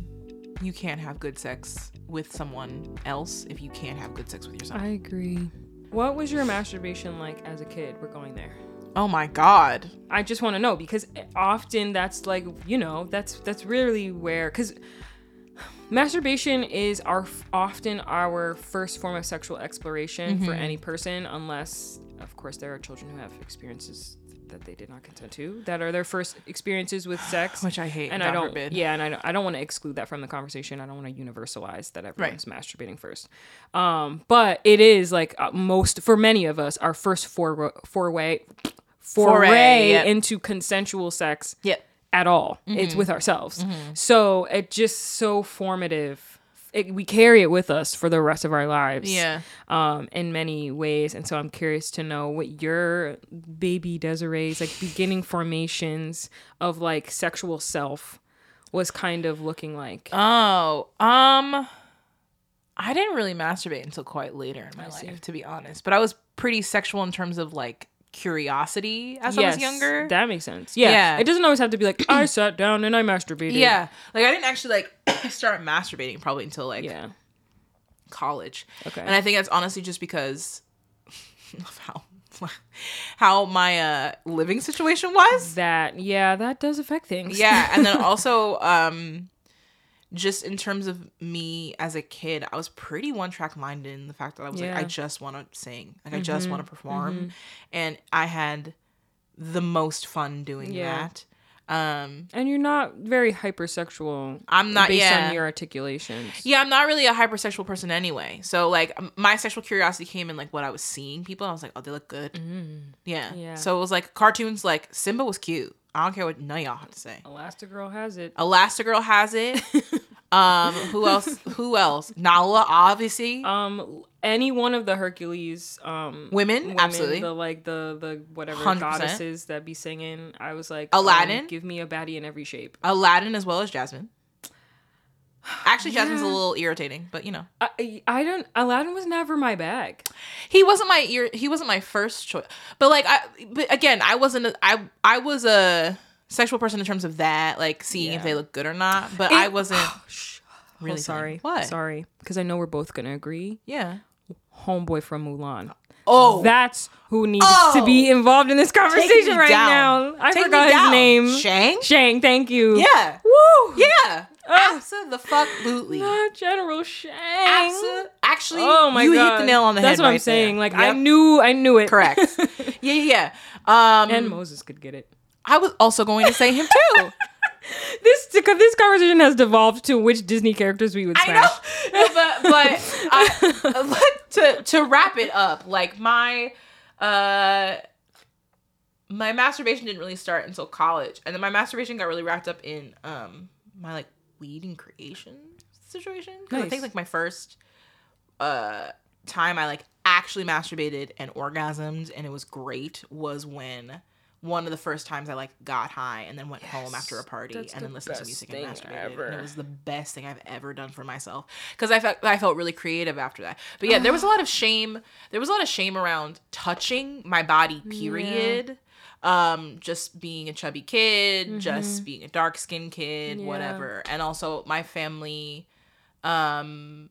Speaker 2: you can't have good sex with someone else if you can't have good sex with yourself.
Speaker 1: I agree. What was your masturbation like as a kid? We're going there.
Speaker 2: oh my god.
Speaker 1: I just want to know because often that's like you know that's that's really where because masturbation is our often our first form of sexual exploration for mm-hmm. any person unless of course there are children who have experiences that they did not consent to that are their first experiences with sex
Speaker 2: Which I hate.
Speaker 1: and I don't
Speaker 2: forbid.
Speaker 1: yeah and I don't, I don't want to exclude that from the conversation I don't want to universalize that everyone's masturbating first um but it is like uh, most for many of us our first foray foray foray,
Speaker 2: Foray, yep.
Speaker 1: into consensual sex
Speaker 2: Yep.
Speaker 1: at all.
Speaker 2: Mm-hmm.
Speaker 1: It's with ourselves. So it just so formative. It, we carry it with us for the rest of our lives.
Speaker 2: Yeah.
Speaker 1: Um, in many ways, and so I'm curious to know what your baby Desiree's like beginning formations of like sexual self was kind of looking like.
Speaker 2: Oh, um, I didn't really masturbate until quite later in my life, to be honest. But I was pretty sexual in terms of like curiosity as I was younger.
Speaker 1: That makes sense. Yeah.
Speaker 2: Yeah.
Speaker 1: It doesn't always have to be like I sat down and I masturbated.
Speaker 2: yeah, like I didn't actually like start masturbating probably until like
Speaker 1: Yeah.
Speaker 2: college.
Speaker 1: Okay.
Speaker 2: And I think that's honestly just because of how how my uh living situation was.
Speaker 1: That yeah, that does affect things.
Speaker 2: Yeah, and then also um just in terms of me as a kid, I was pretty one track minded in the fact that I was like,
Speaker 1: Yeah. Mm-hmm.
Speaker 2: I just want to sing, like I just want to perform, and I had the most fun doing
Speaker 1: Yeah.
Speaker 2: that. Um,
Speaker 1: And you're not very hypersexual.
Speaker 2: I'm not-
Speaker 1: based
Speaker 2: yeah.
Speaker 1: on your articulations.
Speaker 2: yeah, I'm not really a hypersexual person anyway. So like my sexual curiosity came in like what I was seeing people. I was like, oh, they look good. Yeah.
Speaker 1: Mm. Yeah.
Speaker 2: So it was like cartoons. Like Simba was cute. I don't care what none of y'all have to say.
Speaker 1: Elastigirl has it.
Speaker 2: Elastigirl has it. um, who else? Who else? Nala, obviously.
Speaker 1: Um, any one of the Hercules, um,
Speaker 2: Women? Absolutely.
Speaker 1: the like the the whatever
Speaker 2: 100%.
Speaker 1: goddesses that be singing. I was like
Speaker 2: Aladdin?
Speaker 1: um, give me a baddie in every shape.
Speaker 2: Aladdin as well as Jasmine. Actually, Jasmine's a little irritating, but you know,
Speaker 1: I, I don't. Aladdin was never my bag.
Speaker 2: he wasn't my ear. He wasn't my first choice. But like, I. But again, I wasn't. A, I. I was a sexual person in terms of that, like seeing if they look good or not. But I wasn't.
Speaker 1: Shh.
Speaker 2: Really
Speaker 1: oh, sorry.
Speaker 2: fun. What?
Speaker 1: Sorry, because I know we're both gonna agree.
Speaker 2: Yeah.
Speaker 1: homeboy from Mulan.
Speaker 2: Oh,
Speaker 1: That's who needs
Speaker 2: Oh.
Speaker 1: to be oh. involved in this conversation right
Speaker 2: down.
Speaker 1: now. I
Speaker 2: Take
Speaker 1: forgot his name.
Speaker 2: Shang?
Speaker 1: Shang, thank you.
Speaker 2: Yeah.
Speaker 1: Woo!
Speaker 2: Yeah.
Speaker 1: Ugh.
Speaker 2: Absolutely.
Speaker 1: Ah, General Shang.
Speaker 2: Actually,
Speaker 1: Oh my
Speaker 2: you
Speaker 1: god.
Speaker 2: hit the nail on the
Speaker 1: That's
Speaker 2: head.
Speaker 1: That's what I'm saying.
Speaker 2: there.
Speaker 1: Like I knew I knew it.
Speaker 2: Correct. yeah, yeah, yeah. Um,
Speaker 1: and Moses could get it.
Speaker 2: I was also going to say him too.
Speaker 1: This this conversation has devolved to which Disney characters we would
Speaker 2: I
Speaker 1: smash.
Speaker 2: know, but but, I, but to to wrap it up, like my uh my masturbation didn't really start until college, and then my masturbation got really wrapped up in um my like weed and creation situation. 'Cause I think like my first uh time I like actually masturbated and orgasmed, and it was great. Was when. One of the first times I like got high and then went home after a party and
Speaker 1: the
Speaker 2: then listened to music and masturbated.
Speaker 1: ever.
Speaker 2: And it was the best thing I've ever done for myself because I felt I felt really creative after that. But yeah, there was a lot of shame. There was a lot of shame around touching my body. Period. Um, just being a chubby kid, just being a dark skinned kid,
Speaker 1: Yeah.
Speaker 2: whatever. And also my family. Um,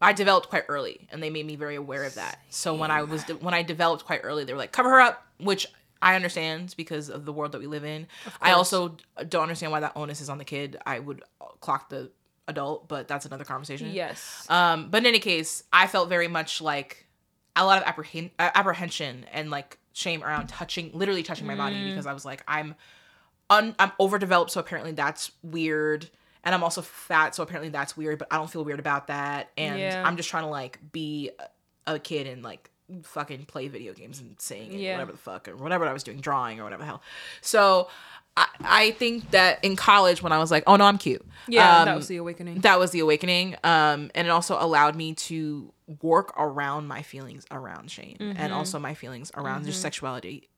Speaker 2: I developed quite early, and they made me very aware of that. So when I was de- when I developed quite early, they were like, "Cover her up," which I understand because of the world that we live in. I also don't understand why that onus is on the kid. I would clock the adult, but that's another conversation.
Speaker 1: Yes.
Speaker 2: Um, but in any case, I felt very much like a lot of apprehen- apprehension and like shame around touching, literally touching my
Speaker 1: Mm.
Speaker 2: body because I was like, I'm, un- I'm overdeveloped, so apparently that's weird, and I'm also fat, so apparently that's weird, but I don't feel weird about that, and
Speaker 1: Yeah.
Speaker 2: I'm just trying to like be a, kid and like fucking play video games and sing and
Speaker 1: Yeah.
Speaker 2: whatever the fuck or whatever I was doing, drawing or whatever the hell. So. I, I think that in college when I was like, oh no, I'm cute.
Speaker 1: yeah,
Speaker 2: um,
Speaker 1: that was the awakening.
Speaker 2: that was the awakening um and it also allowed me to work around my feelings around shame
Speaker 1: Mm-hmm.
Speaker 2: and also my feelings around just sexuality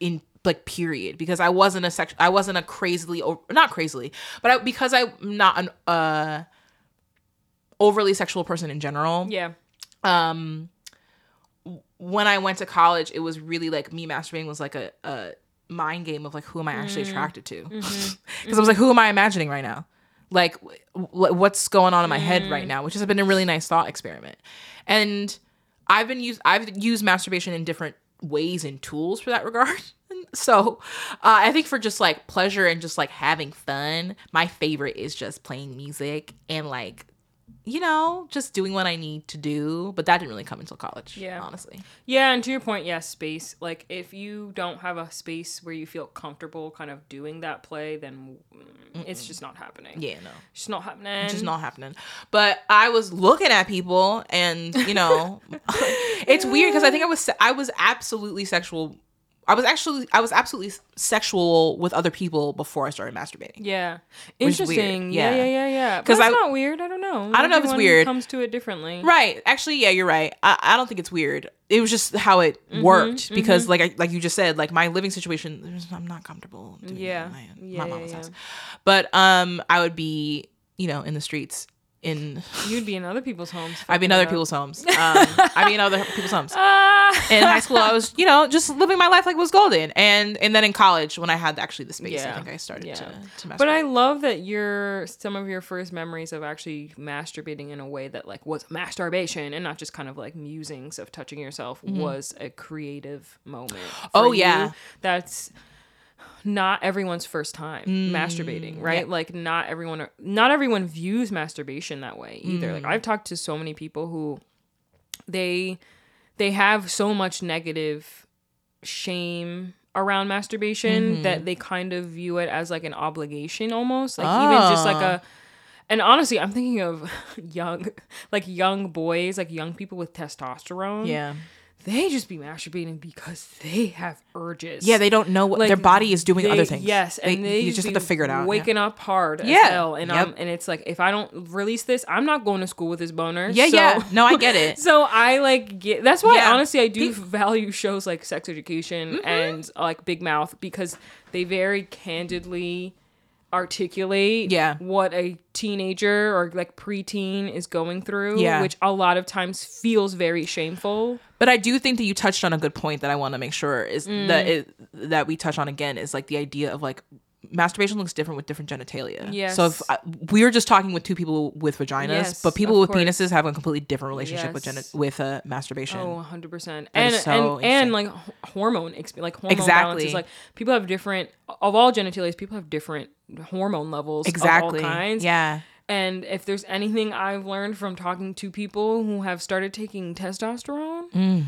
Speaker 2: in like period. Because i wasn't a sex i wasn't a crazily o- not crazily but I, because i'm not an uh overly sexual person in general
Speaker 1: yeah.
Speaker 2: um when i went to college it was really like me masturbating was like a, a mind game of like who am i actually attracted to? Because i was like who am i imagining right now like w- w- what's going on in my head right now which has been a really nice thought experiment. And i've been used i've used masturbation in different ways and tools for that regard. So uh, i think for just like pleasure and just like having fun my favorite is just playing music and like you know just doing what i need to do but that didn't really come until college
Speaker 1: Yeah.
Speaker 2: honestly
Speaker 1: Yeah, and to your point, yes, space. Like if you don't have a space where you feel comfortable kind of doing that play, then mm, it's just not happening.
Speaker 2: yeah no
Speaker 1: It's just not happening.
Speaker 2: it's just not happening. But I was looking at people, and you know, it's weird because I think I was I was absolutely sexual. I was actually I was absolutely sexual with other people before I started masturbating.
Speaker 1: Yeah.
Speaker 2: Which is weird.
Speaker 1: Interesting. Yeah,
Speaker 2: Yeah.
Speaker 1: yeah, yeah, yeah.
Speaker 2: 'Cause
Speaker 1: Because
Speaker 2: I-
Speaker 1: that's not weird. I don't know.
Speaker 2: I don't know if it's weird.
Speaker 1: Comes to it differently.
Speaker 2: Right. Actually, yeah, you're right. I, I don't think it's weird. It was just how it
Speaker 1: Mm-hmm,
Speaker 2: worked because, like, I, like you just said, like my living situation, I'm not comfortable. Doing
Speaker 1: Yeah.
Speaker 2: My,
Speaker 1: Yeah,
Speaker 2: my mama's
Speaker 1: yeah.
Speaker 2: house. But um, I would be, you know, in the streets. In
Speaker 1: You'd be in other people's homes.
Speaker 2: I'd be in other
Speaker 1: up.
Speaker 2: people's homes. Um, I'd be in other people's homes.
Speaker 1: Ah.
Speaker 2: in high school I was, you know, just living my life like it was golden. And and then in college when I had actually the space, I think I started
Speaker 1: Yeah.
Speaker 2: to, to masturbate.
Speaker 1: But I love that your some of your first memories of actually masturbating in a way that like was masturbation and not just kind of like musings of touching yourself was a creative moment.
Speaker 2: Mm-hmm. Oh,
Speaker 1: you.
Speaker 2: yeah.
Speaker 1: that's not everyone's first time
Speaker 2: Mm,
Speaker 1: masturbating, right? Like not everyone not everyone views masturbation that way either.
Speaker 2: Mm.
Speaker 1: Like I've talked to so many people who they they have so much negative shame around masturbation
Speaker 2: Mm-hmm.
Speaker 1: that they kind of view it as like an obligation almost like even just like
Speaker 2: Ah.
Speaker 1: a and honestly i'm thinking of young like young boys like young people with testosterone
Speaker 2: yeah.
Speaker 1: They just be masturbating because they have urges
Speaker 2: Yeah, they don't know what
Speaker 1: Like,
Speaker 2: their body is doing
Speaker 1: they-
Speaker 2: other things.
Speaker 1: Yes, and they,
Speaker 2: you just have to figure it out. yeah.
Speaker 1: Waking up hard, as
Speaker 2: Yeah,
Speaker 1: hell, and
Speaker 2: yep.
Speaker 1: um, and it's like if I don't release this, I'm not going to school with this boner.
Speaker 2: Yeah,
Speaker 1: so-
Speaker 2: yeah. No, I get it.
Speaker 1: So I like get. That's why
Speaker 2: Yeah.
Speaker 1: honestly I do value shows like Sex Education
Speaker 2: Mm-hmm.
Speaker 1: and like Big Mouth because they very candidly articulate
Speaker 2: Yeah.
Speaker 1: what a teenager or like preteen is going through
Speaker 2: Yeah.
Speaker 1: which a lot of times feels very shameful
Speaker 2: But I do think that you touched on a good point that I want to make sure is
Speaker 1: Mm.
Speaker 2: that it, that we touch on again is like the idea of like masturbation looks different with different genitalia.
Speaker 1: Yes.
Speaker 2: So if we were just talking with two people with vaginas,
Speaker 1: Yes,
Speaker 2: but people with
Speaker 1: course.
Speaker 2: penises have a completely different relationship with geni- with uh, masturbation.
Speaker 1: Oh, 100%. And
Speaker 2: so
Speaker 1: and and like hormone exp- like hormone
Speaker 2: Exactly.
Speaker 1: balances like people have different of all genitalia people have different hormone levels
Speaker 2: exactly.
Speaker 1: of all kinds.
Speaker 2: Yeah.
Speaker 1: And if there's anything I've learned from talking to people who have started taking testosterone,
Speaker 2: Mm.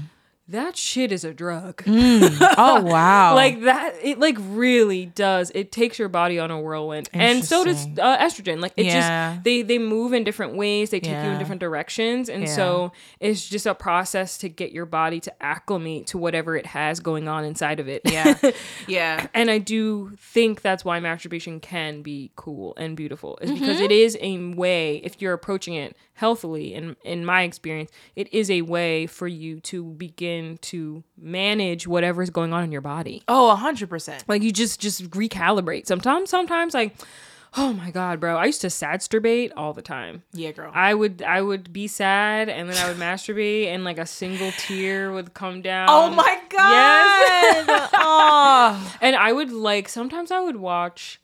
Speaker 1: That shit is a drug.
Speaker 2: Oh wow.
Speaker 1: like that it like really does it takes your body on a whirlwind and so does uh, estrogen like it
Speaker 2: Yeah.
Speaker 1: just they they move in different ways they take you in different directions and
Speaker 2: Yeah.
Speaker 1: so it's just a process to get your body to acclimate to whatever it has going on inside of it
Speaker 2: yeah. Yeah.
Speaker 1: and i do think that's why masturbation can be cool and beautiful is
Speaker 2: Mm-hmm.
Speaker 1: because it is a way if you're approaching it healthily in in my experience it is a way for you to begin to manage whatever is going on in your body
Speaker 2: Oh, a hundred percent.
Speaker 1: like you just just recalibrate sometimes sometimes like oh my god bro i used to sad sadsturbate all the time
Speaker 2: Yeah, girl.
Speaker 1: i would i would be sad and then i would masturbate and like a single tear would come down
Speaker 2: oh my god.
Speaker 1: Yes.
Speaker 2: oh.
Speaker 1: and i would like sometimes i would watch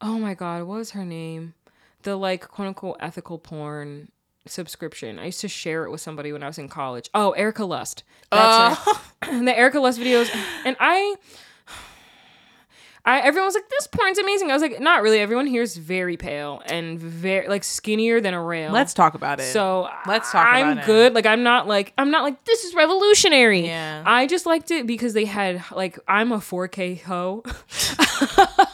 Speaker 1: oh my god what was her name the like quote unquote ethical porn subscription i used to share it with somebody when i was in college oh erika lust that's her oh. the Erika Lust videos, and I, I everyone was like, "This porn's amazing." I was like, "Not really." Everyone here is very pale and very like skinnier than a rail.
Speaker 2: Let's talk about it.
Speaker 1: So
Speaker 2: Let's talk
Speaker 1: I'm
Speaker 2: about it.
Speaker 1: good. Like I'm not like I'm not like this is revolutionary.
Speaker 2: Yeah.
Speaker 1: I just liked it because they had like I'm a 4K hoe.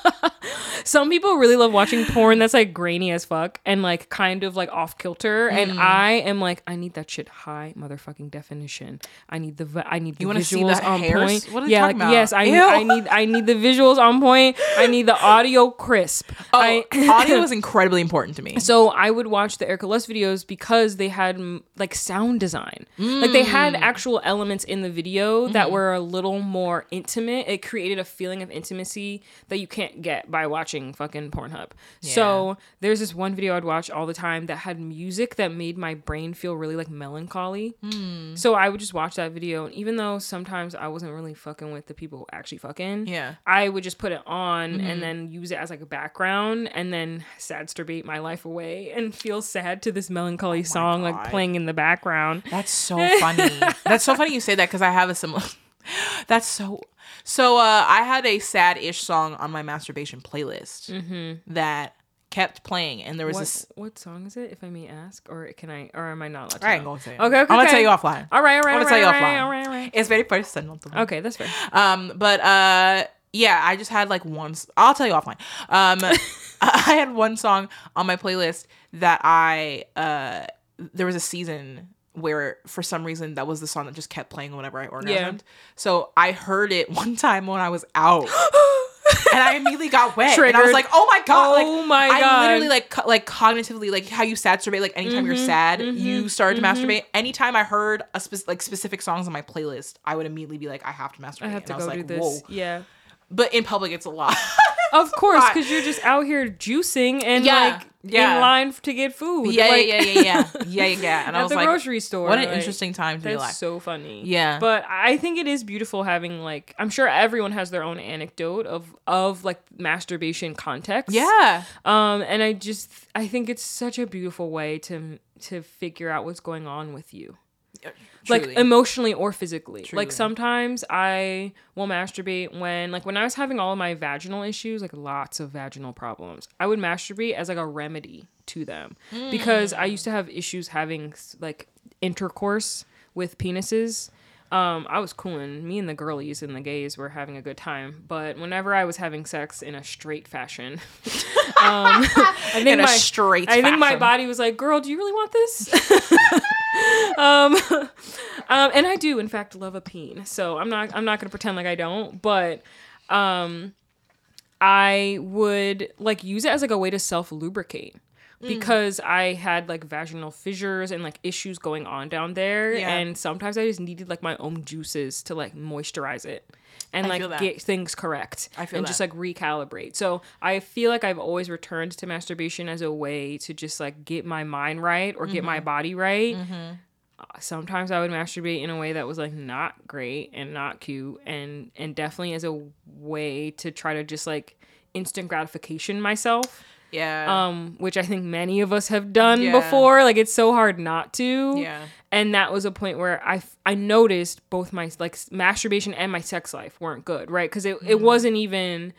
Speaker 1: Some people really love watching porn that's like grainy as fuck and like kind of like off kilter,
Speaker 2: Mm.
Speaker 1: and I am like I need that shit high motherfucking definition. I need the I need the
Speaker 2: You
Speaker 1: visuals on
Speaker 2: hairs?
Speaker 1: point.
Speaker 2: What are you
Speaker 1: yeah,
Speaker 2: talking
Speaker 1: like,
Speaker 2: about?
Speaker 1: yes, I
Speaker 2: Ew.
Speaker 1: I need I need the visuals on point. I need the audio crisp.
Speaker 2: Oh,
Speaker 1: I,
Speaker 2: audio was incredibly important to me.
Speaker 1: so I would watch the Erika Lust videos because they had mm, like sound design. Like they had
Speaker 2: Mm.
Speaker 1: actual elements in the video
Speaker 2: Mm-hmm.
Speaker 1: that were a little more intimate. It created a feeling of intimacy that you can't get by watching fucking Pornhub. So there's this one video I'd watch all the time that had music that made my brain feel really like melancholy.
Speaker 2: Mm.
Speaker 1: So I would just watch that video and even though sometimes I wasn't really fucking with the people actually fucking,
Speaker 2: Yeah.
Speaker 1: I would just put it on
Speaker 2: Mm-hmm.
Speaker 1: and then use it as like a background and then sadsturbate my life away and feel sad to this melancholy song like
Speaker 2: Oh
Speaker 1: playing in the background.
Speaker 2: That's so funny. That's so funny you say that because I have a similar. That's so. So uh, I had a sad-ish song on my masturbation playlist that kept playing, and there was
Speaker 1: What,
Speaker 2: this.
Speaker 1: what song is it, if I may ask? Or can I, or am I not allowed to
Speaker 2: I ain't
Speaker 1: know?
Speaker 2: gonna say. it.
Speaker 1: Okay, okay,
Speaker 2: I'm gonna
Speaker 1: okay.
Speaker 2: tell you offline.
Speaker 1: All right, all right,
Speaker 2: I'm gonna
Speaker 1: right,
Speaker 2: tell you
Speaker 1: all
Speaker 2: offline.
Speaker 1: right, all right, all right.
Speaker 2: It's very personal. To me.
Speaker 1: Okay, that's fair.
Speaker 2: Um, but uh, yeah, I just had like one. I'll tell you offline. Um, I had one song on my playlist that I uh, there was a season where for some reason that was the song that just kept playing whenever I orgasmed.
Speaker 1: Yeah.
Speaker 2: So I heard it one time when I was out. and I immediately got wet, and I was like, "Oh my god!"
Speaker 1: Oh
Speaker 2: like,
Speaker 1: my
Speaker 2: I literally like co- like cognitively like how you sadsturbate like anytime
Speaker 1: Mm-hmm,
Speaker 2: you're sad, you start to masturbate. Anytime I heard a spe- like specific songs on my playlist, I would immediately be like, "I have to masturbate."
Speaker 1: I have to
Speaker 2: and I
Speaker 1: go
Speaker 2: was
Speaker 1: do
Speaker 2: like,
Speaker 1: this.
Speaker 2: "Whoa!"
Speaker 1: Yeah.
Speaker 2: But in public, it's a lot.
Speaker 1: Of course, because you're just out here juicing and
Speaker 2: Yeah,
Speaker 1: like
Speaker 2: yeah.
Speaker 1: in line to get food.
Speaker 2: yeah,
Speaker 1: like,
Speaker 2: yeah, yeah, yeah, yeah, yeah, yeah. And I
Speaker 1: At
Speaker 2: was
Speaker 1: the
Speaker 2: like,
Speaker 1: grocery store.
Speaker 2: "What an
Speaker 1: like-
Speaker 2: interesting time to be
Speaker 1: That's
Speaker 2: alive."
Speaker 1: so funny.
Speaker 2: Yeah.
Speaker 1: But I think it is beautiful having like I'm sure everyone has their own anecdote of of like masturbation context.
Speaker 2: yeah,
Speaker 1: Um and I just I think it's such a beautiful way to to figure out what's going on with you. Like
Speaker 2: Truly.
Speaker 1: emotionally or physically.
Speaker 2: Truly.
Speaker 1: Like sometimes I will masturbate when like when I was having all of my vaginal issues, like lots of vaginal problems. I would masturbate as like a remedy to them because I used to have issues having like intercourse with penises. Um, I was cooling. Me and the girlies and the gays were having a good time. But whenever I was having sex in a straight fashion, um, I think
Speaker 2: In a
Speaker 1: my,
Speaker 2: straight
Speaker 1: I think my body was like, "Girl, do you really want this?" um, um, and I do, in fact, love a peen. So I'm not. I'm not gonna pretend like I don't. But um, I would like use it as like a way to self lubricate
Speaker 2: Mm.
Speaker 1: because I had like vaginal fissures and like issues going on down there,
Speaker 2: Yeah.
Speaker 1: and sometimes I just needed like my own juices to like moisturize it and
Speaker 2: I
Speaker 1: like get things correct
Speaker 2: I feel
Speaker 1: and just like recalibrate. So I feel like I've always returned to masturbation as a way to just like get my mind right or get
Speaker 2: Mm-hmm.
Speaker 1: my body right. Uh, Sometimes I would masturbate in a way that was like not great and not cute and and definitely as a way to try to just like instant gratification myself
Speaker 2: Yeah.
Speaker 1: um, which I think many of us have done
Speaker 2: Yeah.
Speaker 1: before. Like it's so hard not to.
Speaker 2: Yeah.
Speaker 1: And that was a point where I, I noticed both my like masturbation and my sex life weren't good, right? Because it
Speaker 2: Mm-hmm.
Speaker 1: it wasn't even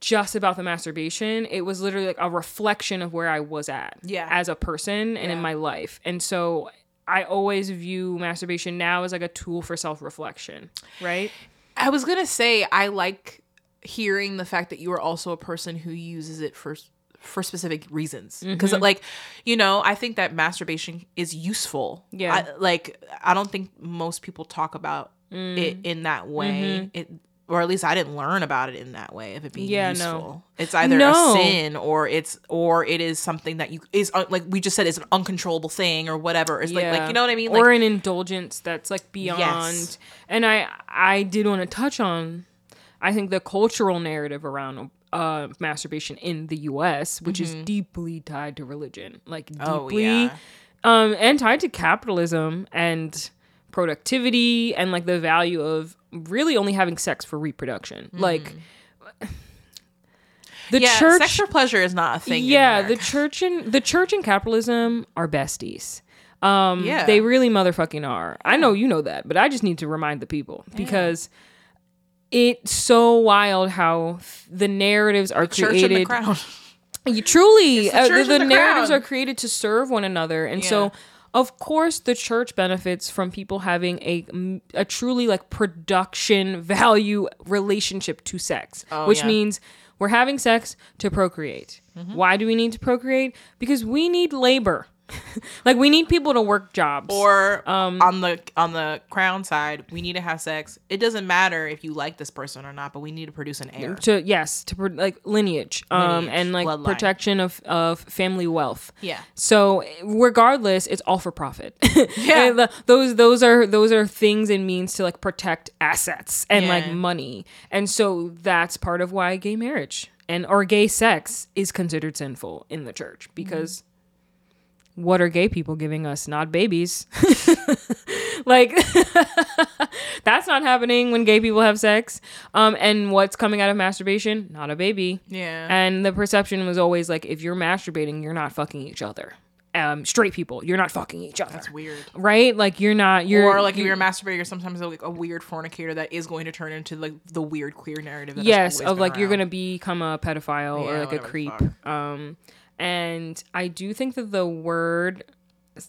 Speaker 1: just about the masturbation. It was literally like a reflection of where I was at,
Speaker 2: Yeah.
Speaker 1: as a person and in my life. And so I always view masturbation now as like a tool for self reflection, right?
Speaker 2: I was gonna say I like hearing the fact that you are also a person who uses it for for specific reasons because
Speaker 1: Mm-hmm.
Speaker 2: like you know i think that masturbation is useful
Speaker 1: Yeah.
Speaker 2: I, like i don't think most people talk about it in that way it or at least i didn't learn about it in that way of it being
Speaker 1: Mm-hmm. Yeah, no.
Speaker 2: useful it's either
Speaker 1: No.
Speaker 2: a sin or it's or it is something that you is uh, like we just said it's an uncontrollable thing or whatever it's like like you know what i mean like
Speaker 1: or an indulgence that's like beyond.
Speaker 2: Yes.
Speaker 1: And I I did want to touch on, I think the cultural narrative around uh, masturbation in the U.S., which is deeply tied to religion, like deeply,
Speaker 2: Mm-hmm. Oh, yeah.
Speaker 1: um, and tied to capitalism and productivity and like the value of really only having sex for reproduction, like. The
Speaker 2: Mm-hmm. yeah
Speaker 1: church
Speaker 2: sex for pleasure is not a thing in
Speaker 1: yeah, the church and the church and capitalism are besties. Um,
Speaker 2: Yeah.
Speaker 1: they really motherfucking are. I know you know that, but I just need to remind the people because it's so wild how the narratives are
Speaker 2: the
Speaker 1: created. You truly,
Speaker 2: the
Speaker 1: uh, the, the
Speaker 2: the
Speaker 1: narratives
Speaker 2: crown.
Speaker 1: are created to serve one another, and
Speaker 2: Yeah.
Speaker 1: so of course the church benefits from people having a a truly like production value relationship to sex, which
Speaker 2: Oh, yeah. Mm-hmm.
Speaker 1: means we're having sex to procreate. Why do we need to procreate? Because we need labor. like we need people to work jobs.
Speaker 2: or
Speaker 1: Um,
Speaker 2: on the on the crown side we need to have sex it doesn't matter if you like this person or not but we need to produce an heir
Speaker 1: to yes to like lineage, um and like
Speaker 2: bloodline.
Speaker 1: protection of of family wealth
Speaker 2: yeah
Speaker 1: So regardless, it's all for profit.
Speaker 2: Yeah.
Speaker 1: The- those those are those are things and means to like protect assets and like money. And so that's part of why gay marriage and or gay sex is considered sinful in the church because what are gay people giving us? Not babies. like that's not happening when gay people have sex. Um and what's coming out of masturbation? Not a baby.
Speaker 2: yeah
Speaker 1: And the perception was always like, if you're masturbating, you're not fucking each other. Um, straight people, you're not fucking each other.
Speaker 2: that's weird
Speaker 1: right? Like you're not. You're
Speaker 2: or like if
Speaker 1: you-
Speaker 2: you're a masturbator you're sometimes like a weird fornicator that is going to turn into like the weird queer narrative that
Speaker 1: yes, of like you're gonna become a pedophile or like a creep. Um, and I do think that the word.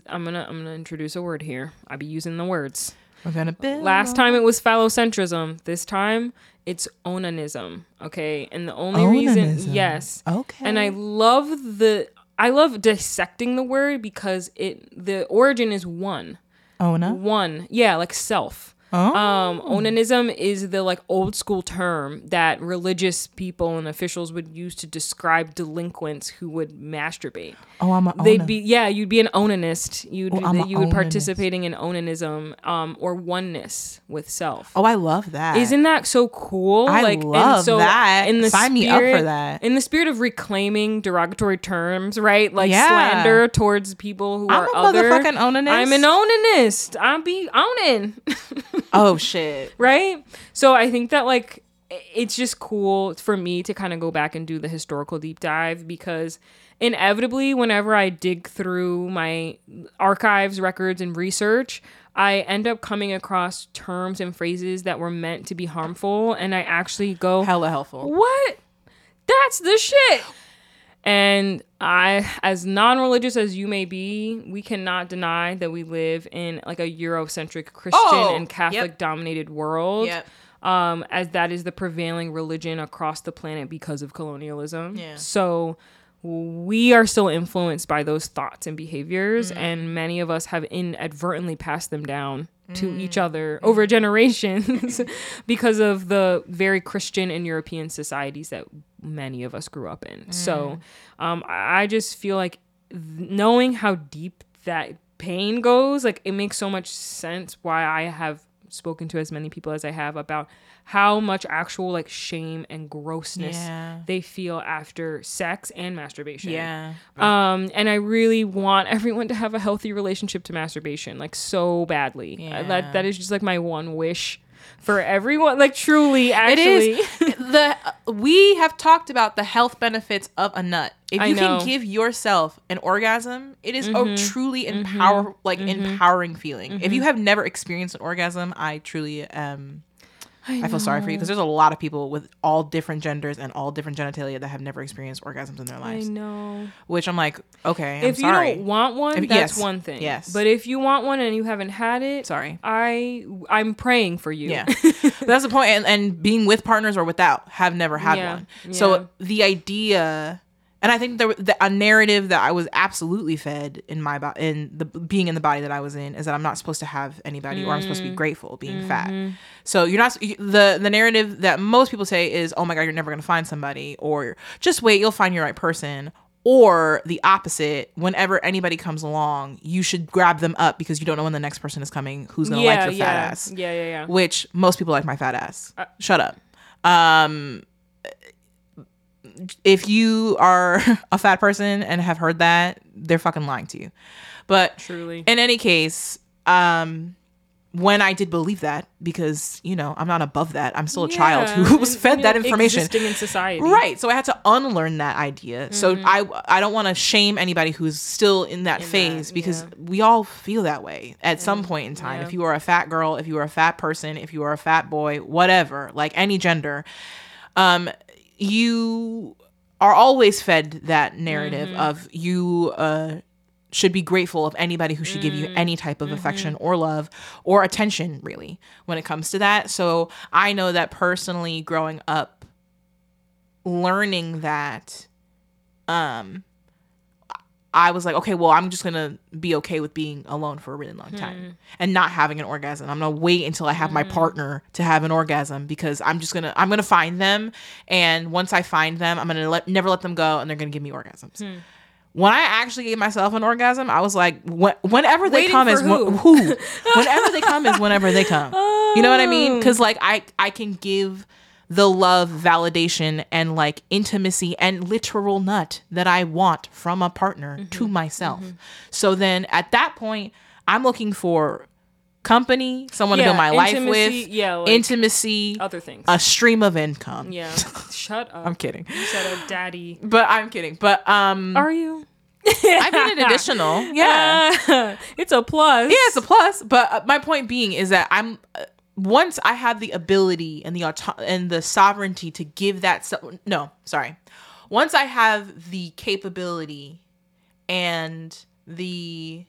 Speaker 1: I'm gonna I'm gonna introduce a word here. I'll be using the words.
Speaker 2: we're gonna build
Speaker 1: Last time it was phallocentrism. This time it's onanism. Okay, and the only reason, yes,
Speaker 2: okay
Speaker 1: and I love the I love dissecting the word because it the origin is one.
Speaker 2: Ona
Speaker 1: One. Yeah, like self.
Speaker 2: Oh
Speaker 1: Um onanism is the like old school term that religious people and officials would use to describe delinquents who would masturbate.
Speaker 2: oh I'm a onanist.
Speaker 1: They'd be yeah, you'd be an onanist. You'd
Speaker 2: Oh, I'm
Speaker 1: you would
Speaker 2: onanist.
Speaker 1: participating in onanism um or oneness with self.
Speaker 2: oh I love that
Speaker 1: Isn't that so cool?
Speaker 2: I
Speaker 1: like,
Speaker 2: love that. Sign me up for that.
Speaker 1: In the spirit of reclaiming derogatory terms, right? Like
Speaker 2: Yeah.
Speaker 1: slander towards people who
Speaker 2: I'm
Speaker 1: are
Speaker 2: a
Speaker 1: other.
Speaker 2: motherfucking onanist.
Speaker 1: I'm an onanist. I'm be owning,
Speaker 2: oh shit
Speaker 1: right? So I think that like it's just cool for me to kind of go back and do the historical deep dive because inevitably whenever I dig through my archives, records and research, I end up coming across terms and phrases that were meant to be harmful and I actually go
Speaker 2: hella helpful
Speaker 1: what? That's the shit. And I, as non religious as you may be, we cannot deny that we live in like a Eurocentric Christian
Speaker 2: Oh,
Speaker 1: and Catholic
Speaker 2: yep.
Speaker 1: dominated world.
Speaker 2: Yep.
Speaker 1: Um, as that is the prevailing religion across the planet because of colonialism.
Speaker 2: Yeah.
Speaker 1: So we are still influenced by those thoughts and behaviors,
Speaker 2: Mm.
Speaker 1: and many of us have inadvertently passed them down to each
Speaker 2: Mm.
Speaker 1: other over generations because of the very Christian and European societies that many of us grew up in. So
Speaker 2: Mm.
Speaker 1: um, I I just feel like th- knowing how deep that pain goes, like it makes so much sense why I have spoken to as many people as I have about how much actual like shame and grossness
Speaker 2: Yeah.
Speaker 1: they feel after sex and masturbation.
Speaker 2: yeah
Speaker 1: Um, and I really want everyone to have a healthy relationship to masturbation, like so badly. Uh,
Speaker 2: Yeah.
Speaker 1: That that is just like my one wish for everyone. Like truly, actually,
Speaker 2: It is the we have talked about the health benefits of a nut. If
Speaker 1: I
Speaker 2: you
Speaker 1: know. Mm-hmm.
Speaker 2: can give yourself an orgasm, it is a truly empower like empowering feeling. If
Speaker 1: Mm-hmm.
Speaker 2: you have never experienced an orgasm, I truly um I, feel sorry for you because there's a lot of people with all different genders and all different genitalia that have never experienced orgasms in their lives.
Speaker 1: I know.
Speaker 2: Which I'm like, okay, I'm
Speaker 1: if
Speaker 2: sorry.
Speaker 1: you don't want one,
Speaker 2: If-
Speaker 1: that's
Speaker 2: yes,
Speaker 1: one thing.
Speaker 2: yes.
Speaker 1: But if you want one and you haven't had it,
Speaker 2: Sorry.
Speaker 1: I I'm praying for you.
Speaker 2: Yeah, that's the point. And, and being with partners or without, have never had
Speaker 1: Yeah,
Speaker 2: one.
Speaker 1: yeah.
Speaker 2: So the idea, and I think there the, a narrative that I was absolutely fed in my body, in the being in the body that I was in, is that I'm not supposed to have anybody, or I'm supposed to
Speaker 1: Mm.
Speaker 2: be grateful being
Speaker 1: Mm-hmm.
Speaker 2: fat. So you're not the the narrative that most people say is, oh my god, you're never gonna find somebody, or just wait, you'll find your right person. Or the opposite, whenever anybody comes along, you should grab them up because you don't know when the next person is coming who's gonna
Speaker 1: yeah,
Speaker 2: like your
Speaker 1: yeah,
Speaker 2: fat ass
Speaker 1: yeah, yeah, yeah.
Speaker 2: which most people like my fat ass.
Speaker 1: Uh,
Speaker 2: Shut up. Um, if you are a fat person and have heard that, they're fucking lying to you. But
Speaker 1: Truly.
Speaker 2: in any case, um, when I did believe that, because you know I'm not above that, I'm still a child who was fed that information.
Speaker 1: in society.
Speaker 2: Right. So I had to unlearn that idea. So
Speaker 1: Mm-hmm.
Speaker 2: I I don't want to shame anybody who's still in that
Speaker 1: In
Speaker 2: phase
Speaker 1: that,
Speaker 2: because
Speaker 1: yeah.
Speaker 2: we all feel that way at some point in time.
Speaker 1: yeah.
Speaker 2: If you are a fat girl, if you are a fat person, if you are a fat boy, whatever, like any gender, um you are always fed that narrative
Speaker 1: Mm-hmm.
Speaker 2: of you uh should be grateful of anybody who should give you any type of affection or love or attention really when it comes to that so i know that personally growing up learning that um I was like, okay, well, I'm just gonna be okay with being alone for a really long time hmm. and not having an orgasm. I'm gonna wait until I have my hmm. partner to have an orgasm because I'm just gonna I'm gonna find them, and once I find them, I'm gonna let never let them go, and they're gonna give me orgasms. Hmm. When I actually gave myself an orgasm, I was like, wh- whenever they
Speaker 1: Waiting
Speaker 2: come is wh-
Speaker 1: who?
Speaker 2: who? whenever they come is whenever they come. You know what I mean?
Speaker 1: Oh.
Speaker 2: Because like I I can give the love, validation, and like intimacy and literal nut that I want from a partner
Speaker 1: Mm-hmm.
Speaker 2: to myself. So then at that point, I'm looking for company, someone to build my life with,
Speaker 1: yeah, like
Speaker 2: intimacy,
Speaker 1: Other things.
Speaker 2: a stream of income.
Speaker 1: yeah. Shut up.
Speaker 2: I'm kidding,
Speaker 1: You said a daddy.
Speaker 2: but I'm kidding. But um,
Speaker 1: Are you?
Speaker 2: I mean an additional, yeah.
Speaker 1: it's a plus.
Speaker 2: Yeah, it's a plus. But uh, my point being is that I'm uh, once I have the ability and the auto- and the sovereignty to give that. So- no, sorry. Once I have the capability and the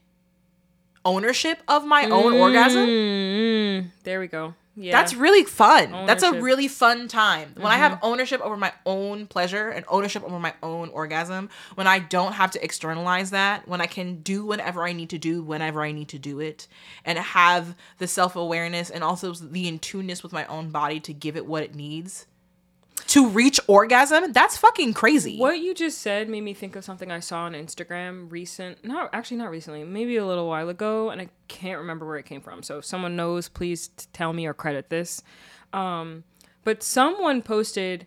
Speaker 2: ownership of my own orgasm,
Speaker 1: Mm, there we go. Yeah.
Speaker 2: that's really fun. That's a really fun time. When I have ownership over my own pleasure and ownership over my own orgasm, when I don't have to externalize that, when I can do whatever I need to do whenever I need to do it, and have the self awareness and also the in tuneness with my own body to give it what it needs to reach orgasm, that's fucking crazy.
Speaker 1: What you just said made me think of something I saw on Instagram recent, not actually not recently, maybe a little while ago, and I can't remember where it came from. So if someone knows, please tell me or credit this. Um, but someone posted,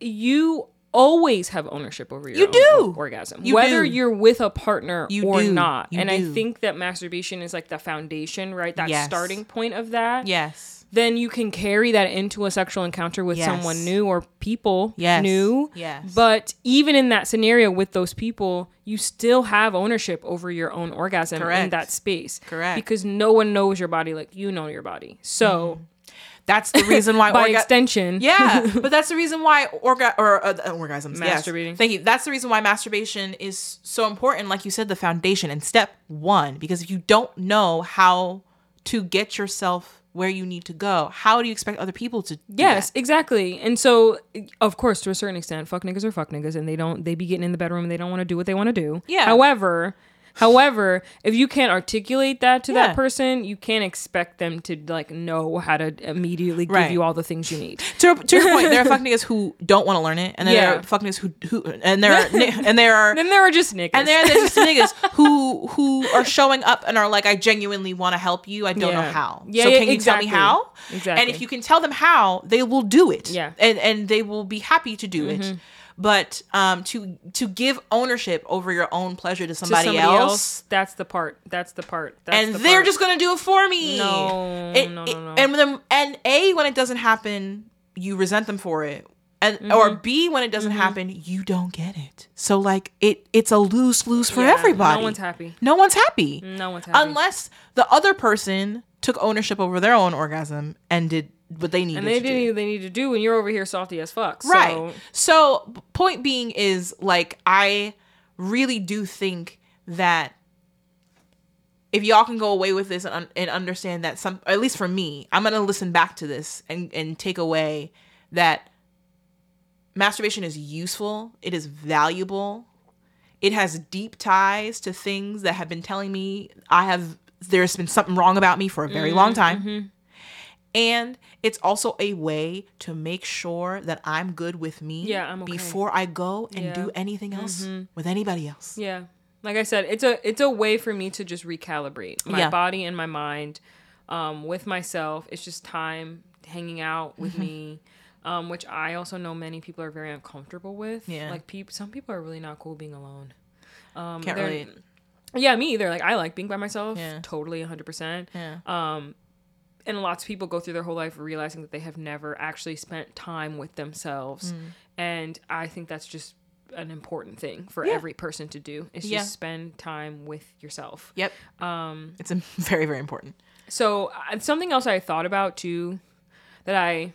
Speaker 1: you always have ownership over your
Speaker 2: You do.
Speaker 1: orgasm,
Speaker 2: You
Speaker 1: whether
Speaker 2: do.
Speaker 1: you're with a partner
Speaker 2: You
Speaker 1: or
Speaker 2: do.
Speaker 1: not.
Speaker 2: You
Speaker 1: and I think that masturbation is like the foundation, right? That
Speaker 2: Yes.
Speaker 1: starting point of that
Speaker 2: Yes.
Speaker 1: Then you can carry that into a sexual encounter with
Speaker 2: Yes.
Speaker 1: someone new or people
Speaker 2: Yes.
Speaker 1: new.
Speaker 2: Yes.
Speaker 1: But even in that scenario with those people, you still have ownership over your own orgasm in that space.
Speaker 2: Correct.
Speaker 1: Because no one knows your body like you know your body. So
Speaker 2: That's the reason why
Speaker 1: by
Speaker 2: orga-
Speaker 1: extension,
Speaker 2: Yeah, but that's the reason why orga- or uh, uh, orgasms, yes.
Speaker 1: Masturbating.
Speaker 2: Thank you. That's the reason why masturbation is so important. Like you said, the foundation and step one. Because if you don't know how to get yourself where you need to go, how do you expect other people to?
Speaker 1: Yes, exactly. And so, of course, to a certain extent, fuck niggas are fuck niggas, and they don't they be getting in the bedroom and they don't want to do what they want to do.
Speaker 2: Yeah.
Speaker 1: However, however, if you can't articulate that to
Speaker 2: Yeah.
Speaker 1: that person, you can't expect them to like know how to immediately give
Speaker 2: Right.
Speaker 1: you all the things you need.
Speaker 2: To, to your point, there are fuck niggas who don't want to learn it, and then there
Speaker 1: Yeah.
Speaker 2: are fuck niggas who who and there are and there are
Speaker 1: Then there are just niggas.
Speaker 2: and there are just niggas who who are showing up and are like, I genuinely want to help you. I don't know how.
Speaker 1: Yeah,
Speaker 2: so
Speaker 1: yeah,
Speaker 2: can you
Speaker 1: exactly.
Speaker 2: tell me how?
Speaker 1: Exactly.
Speaker 2: And if you can tell them how, they will do it.
Speaker 1: Yeah.
Speaker 2: And and they will be happy to do it. Mm-hmm. But um to to give ownership over your own pleasure to
Speaker 1: To
Speaker 2: somebody, else,
Speaker 1: That's the part. That's the part. That's
Speaker 2: and
Speaker 1: the
Speaker 2: they're
Speaker 1: part.
Speaker 2: just gonna do it for me.
Speaker 1: No,
Speaker 2: It-
Speaker 1: no,
Speaker 2: it-
Speaker 1: no, no.
Speaker 2: And then and a when it doesn't happen, you resent them for it. And
Speaker 1: Mm-hmm.
Speaker 2: or B when it doesn't happen, you don't get it. So like it it's a lose lose for
Speaker 1: Yeah,
Speaker 2: everybody.
Speaker 1: No one's happy.
Speaker 2: No one's happy.
Speaker 1: No one's happy.
Speaker 2: Unless the other person took ownership over their own orgasm and did what they needed
Speaker 1: and they
Speaker 2: to
Speaker 1: did
Speaker 2: do.
Speaker 1: they need to do when you're over here salty as fuck.
Speaker 2: Right.
Speaker 1: So,
Speaker 2: So, point being is like I really do think that if y'all can go away with this and, un- and understand that some at least for me, I'm going to listen back to this and and take away that masturbation is useful, it is valuable. It has deep ties to things that have been telling me I have there's been something wrong about me for a very mm-hmm, long time. Mm-hmm. And it's also a way to make sure that I'm good with me
Speaker 1: Yeah, I'm okay.
Speaker 2: before I go and
Speaker 1: Yeah. Mm-hmm.
Speaker 2: do anything else with anybody else.
Speaker 1: yeah. Like I said, it's a it's a way for me to just recalibrate my
Speaker 2: Yeah.
Speaker 1: body and my mind um, with myself. It's just time hanging out with
Speaker 2: Mm-hmm.
Speaker 1: me. Um, which I also know many people are very uncomfortable with.
Speaker 2: Yeah.
Speaker 1: Like people, some people are really not cool being alone. Um,
Speaker 2: Can't relate.
Speaker 1: Yeah, me either. Like I like being by myself.
Speaker 2: Yeah.
Speaker 1: Totally, hundred percent.
Speaker 2: Yeah.
Speaker 1: Um, and lots of people go through their whole life realizing that they have never actually spent time with themselves,
Speaker 2: Mm.
Speaker 1: and I think that's just an important thing for
Speaker 2: Yeah.
Speaker 1: every person to do is
Speaker 2: Yeah.
Speaker 1: just spend time with yourself.
Speaker 2: Yep.
Speaker 1: Um,
Speaker 2: It's a, very very important.
Speaker 1: so uh, something else I thought about too that I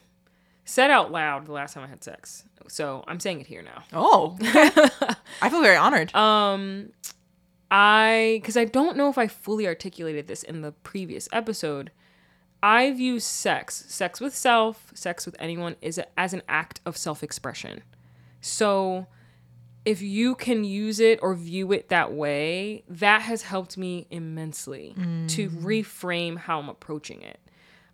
Speaker 1: said out loud the last time I had sex. So I'm saying it here now.
Speaker 2: Oh. I feel very honored.
Speaker 1: Um, I because I don't know if I fully articulated this in the previous episode. I view sex, sex with self, sex with anyone, is a, as an act of self-expression. So, if you can use it or view it that way, that has helped me immensely to reframe how I'm approaching it.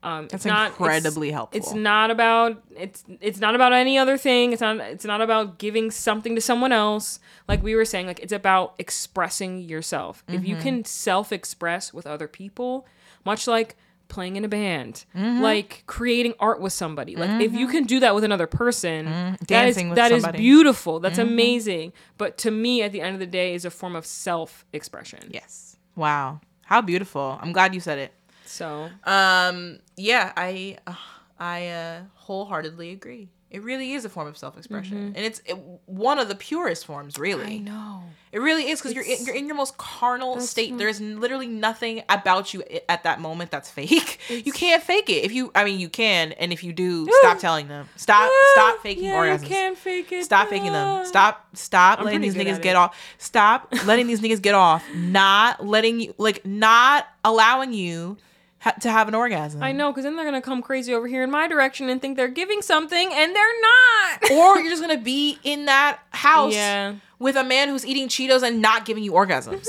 Speaker 1: Um,
Speaker 2: That's
Speaker 1: it's not, it's-
Speaker 2: incredibly helpful.
Speaker 1: It's not about it's it's not about any other thing. It's not it's not about giving something to someone else. Like we were saying, like it's about expressing yourself. If
Speaker 2: Mm-hmm.
Speaker 1: you can self-express with other people, much like playing in a band,
Speaker 2: Mm-hmm.
Speaker 1: like creating art with somebody. Like if you can do that with another person, that is
Speaker 2: Dancing with
Speaker 1: that is.
Speaker 2: Mm-hmm.
Speaker 1: beautiful. That's amazing. But to me, at the end of the day, is a form of self-expression.
Speaker 2: yes. Wow. How beautiful. I'm glad you said it.
Speaker 1: So
Speaker 2: Um yeah, I uh, I uh, wholeheartedly agree. It really is a form of self-expression, mm-hmm. and it's it, one of the purest forms. Really, I
Speaker 1: know.
Speaker 2: it really is because you're in, you're in your most carnal state. There's literally nothing about you at that moment that's fake. you can't fake it. If you, I mean, you can, and if you do, stop telling them. Stop, stop faking
Speaker 1: yeah,
Speaker 2: orgasms.
Speaker 1: You can fake it.
Speaker 2: Stop faking them. Stop. Stop letting these niggas get off. Stop letting these niggas get off. Not letting you, like, not allowing you ha- to have an orgasm.
Speaker 1: I know, because then they're gonna come crazy over here in my direction and think they're giving something, and they're not.
Speaker 2: Or you're just gonna be in that house
Speaker 1: Yeah.
Speaker 2: with a man who's eating Cheetos and not giving you orgasms.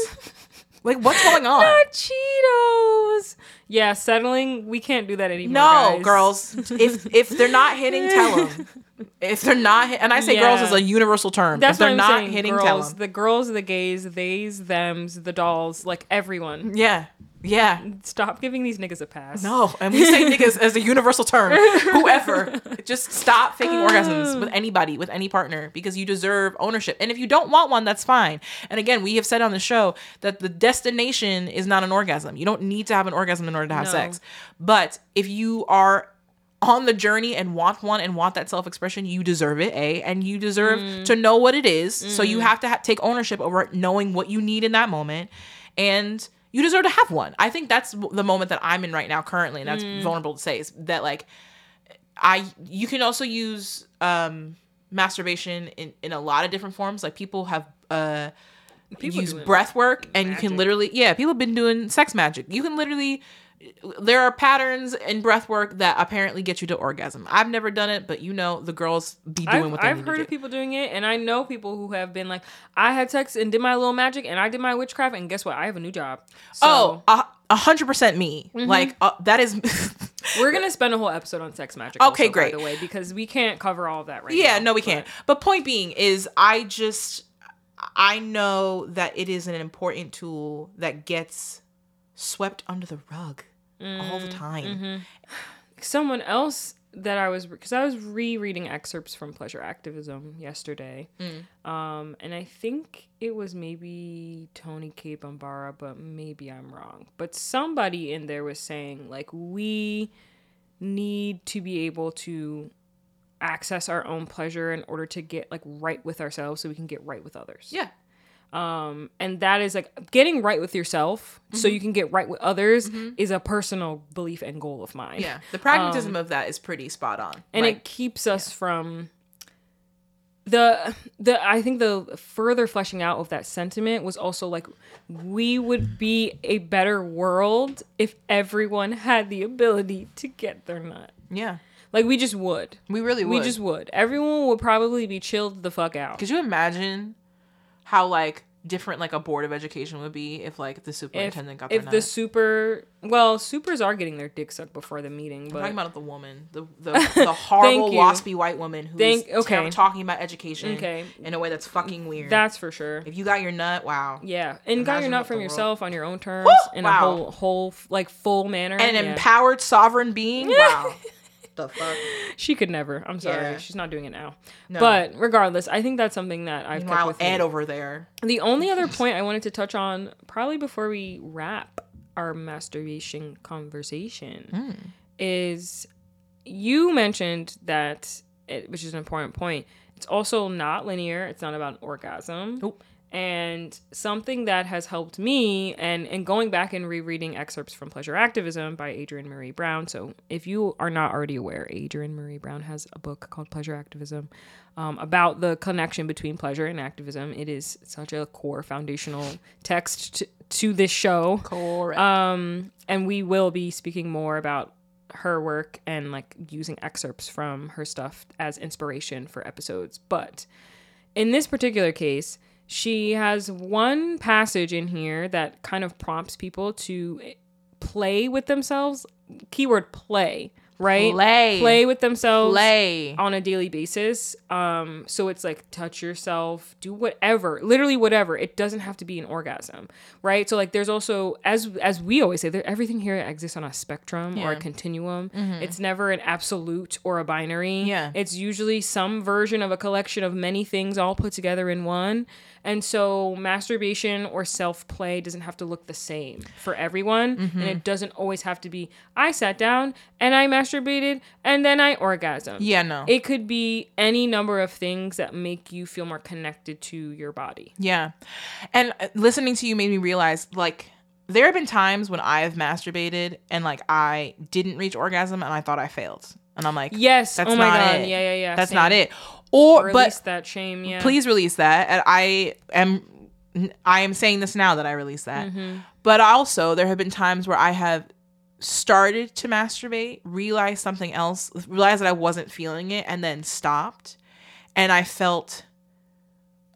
Speaker 2: like, what's going on?
Speaker 1: Not Cheetos. Yeah, settling. We can't do that anymore.
Speaker 2: No,
Speaker 1: guys.
Speaker 2: girls. If if they're not hitting, tell them. If they're not, hit, and I say girls is a universal term.
Speaker 1: That's
Speaker 2: if they're
Speaker 1: what I'm
Speaker 2: not
Speaker 1: saying.
Speaker 2: hitting, tell
Speaker 1: girls,
Speaker 2: them.
Speaker 1: the girls, the gays, theys, thems, the dolls, like everyone.
Speaker 2: Yeah, yeah.
Speaker 1: Stop giving these niggas a pass.
Speaker 2: No, and we say niggas as a universal term. Whoever, just stop faking orgasms with anybody, with any partner, because you deserve ownership. And if you don't want one, that's fine. And again, we have said on the show that the destination is not an orgasm. You don't need to have an orgasm in order to have
Speaker 1: No.
Speaker 2: sex. But if you are on the journey and want one and want that self-expression you deserve it a and you deserve mm. to know what it is so you mm. have to ha- take ownership over knowing what you need in that moment and you deserve to have one. I think that's the moment that i'm in right now currently and that's vulnerable to say is that like i you can also use um masturbation in in a lot of different forms. Like people have uh
Speaker 1: People
Speaker 2: use breath work and you can literally yeah people have been doing sex magic. You can literally there are patterns in breath work that apparently get you to orgasm i've never done it but you know the girls be doing
Speaker 1: I've,
Speaker 2: what they
Speaker 1: I've heard of people doing it, and I know people who have been like, I had sex and did my little magic, and I did my witchcraft, and guess what? I have a new job. So
Speaker 2: oh a a hundred percent me
Speaker 1: Mm-hmm.
Speaker 2: like uh, that is
Speaker 1: we're gonna spend a whole episode on sex magic.
Speaker 2: Okay,
Speaker 1: also,
Speaker 2: great.
Speaker 1: By the way, because we can't cover all of that right
Speaker 2: yeah
Speaker 1: now,
Speaker 2: no we
Speaker 1: but-
Speaker 2: can't but point being is i just i know that it is an important tool that gets swept under the rug all
Speaker 1: Mm,
Speaker 2: the time
Speaker 1: mm-hmm. Someone else that I was because I was rereading excerpts from Pleasure Activism yesterday, um, and I think it was maybe Toni Cade Bambara, but maybe I'm wrong. But somebody in there was saying like we need to be able to access our own pleasure in order to get like right with ourselves so we can get right with others
Speaker 2: Yeah.
Speaker 1: Um and that is like getting right with yourself
Speaker 2: Mm-hmm.
Speaker 1: so you can get right with others is a personal belief and goal of mine
Speaker 2: Yeah. The pragmatism of that is pretty spot on.
Speaker 1: Um, and
Speaker 2: Like,
Speaker 1: it keeps us from the the I think the further fleshing out of that sentiment was also like we would be a better world if everyone had the ability to get their nut.
Speaker 2: yeah.
Speaker 1: Like we just would.
Speaker 2: We really would.
Speaker 1: We just would. Everyone would probably be chilled the fuck out.
Speaker 2: Could you imagine how like different like a board of education would be if like the
Speaker 1: If,
Speaker 2: superintendent got their
Speaker 1: if
Speaker 2: nut?
Speaker 1: the super well, supers are getting their dick sucked before the meeting, but I'm
Speaker 2: talking about the woman, the the, the horrible waspy white woman who's
Speaker 1: Thank- okay.
Speaker 2: talking about education
Speaker 1: Okay.
Speaker 2: in a way that's fucking weird.
Speaker 1: that's for sure.
Speaker 2: if you got your nut, wow.
Speaker 1: Yeah, and got your nut from
Speaker 2: world-
Speaker 1: yourself on your own terms
Speaker 2: Woo!
Speaker 1: in
Speaker 2: Wow.
Speaker 1: a whole, whole, like full manner.
Speaker 2: And an
Speaker 1: yeah.
Speaker 2: empowered sovereign being, wow. The fuck.
Speaker 1: she could never. I'm sorry,
Speaker 2: Yeah.
Speaker 1: she's not doing it now.
Speaker 2: No.
Speaker 1: But regardless, I think that's something that I've kept
Speaker 2: Meanwhile,
Speaker 1: with
Speaker 2: Ed
Speaker 1: me.
Speaker 2: over there.
Speaker 1: The only other point I wanted to touch on, probably before we wrap our masturbation conversation,
Speaker 2: Hmm.
Speaker 1: is you mentioned that, it, which is an important point. It's also not linear. It's not about an orgasm.
Speaker 2: Nope.
Speaker 1: And something that has helped me, and, and going back and rereading excerpts from Pleasure Activism by Adrienne Maree Brown. So, if you are not already aware, Adrienne Maree Brown has a book called Pleasure Activism um, about the connection between pleasure and activism. It is such a core foundational text to, to this show.
Speaker 2: Correct.
Speaker 1: Um, and we will be speaking more about her work and like using excerpts from her stuff as inspiration for episodes. But in this particular case, she has one passage in here that kind of prompts people to play with themselves. Keyword play, right?
Speaker 2: Play.
Speaker 1: Play with themselves
Speaker 2: Play.
Speaker 1: on a daily basis. Um, so it's like touch yourself, do whatever, literally whatever. It doesn't have to be an orgasm, right? So like there's also as as we always say, there everything here exists on a spectrum or a
Speaker 2: Yeah. Mm-hmm.
Speaker 1: continuum. It's never an absolute or a binary.
Speaker 2: Yeah.
Speaker 1: It's usually some version of a collection of many things all put together in one. And so masturbation or self play doesn't have to look the same for everyone.
Speaker 2: Mm-hmm.
Speaker 1: And it doesn't always have to be, I sat down and I masturbated and then I orgasmed.
Speaker 2: Yeah, no.
Speaker 1: It could be any number of things that make you feel more connected to your body.
Speaker 2: Yeah. And uh, listening to you made me realize like there have been times when I have masturbated and like I didn't reach orgasm and I thought I failed. And I'm like,
Speaker 1: Yes.
Speaker 2: that's
Speaker 1: oh my
Speaker 2: not
Speaker 1: god.
Speaker 2: it.
Speaker 1: Yeah, yeah, yeah.
Speaker 2: That's
Speaker 1: Same.
Speaker 2: not it. Or
Speaker 1: Release
Speaker 2: but
Speaker 1: that shame. Yeah.
Speaker 2: please release that. And I am I am saying this now that I release that.
Speaker 1: Mm-hmm.
Speaker 2: But also there have been times where I have started to masturbate, realized something else, realized that I wasn't feeling it and then stopped. And I felt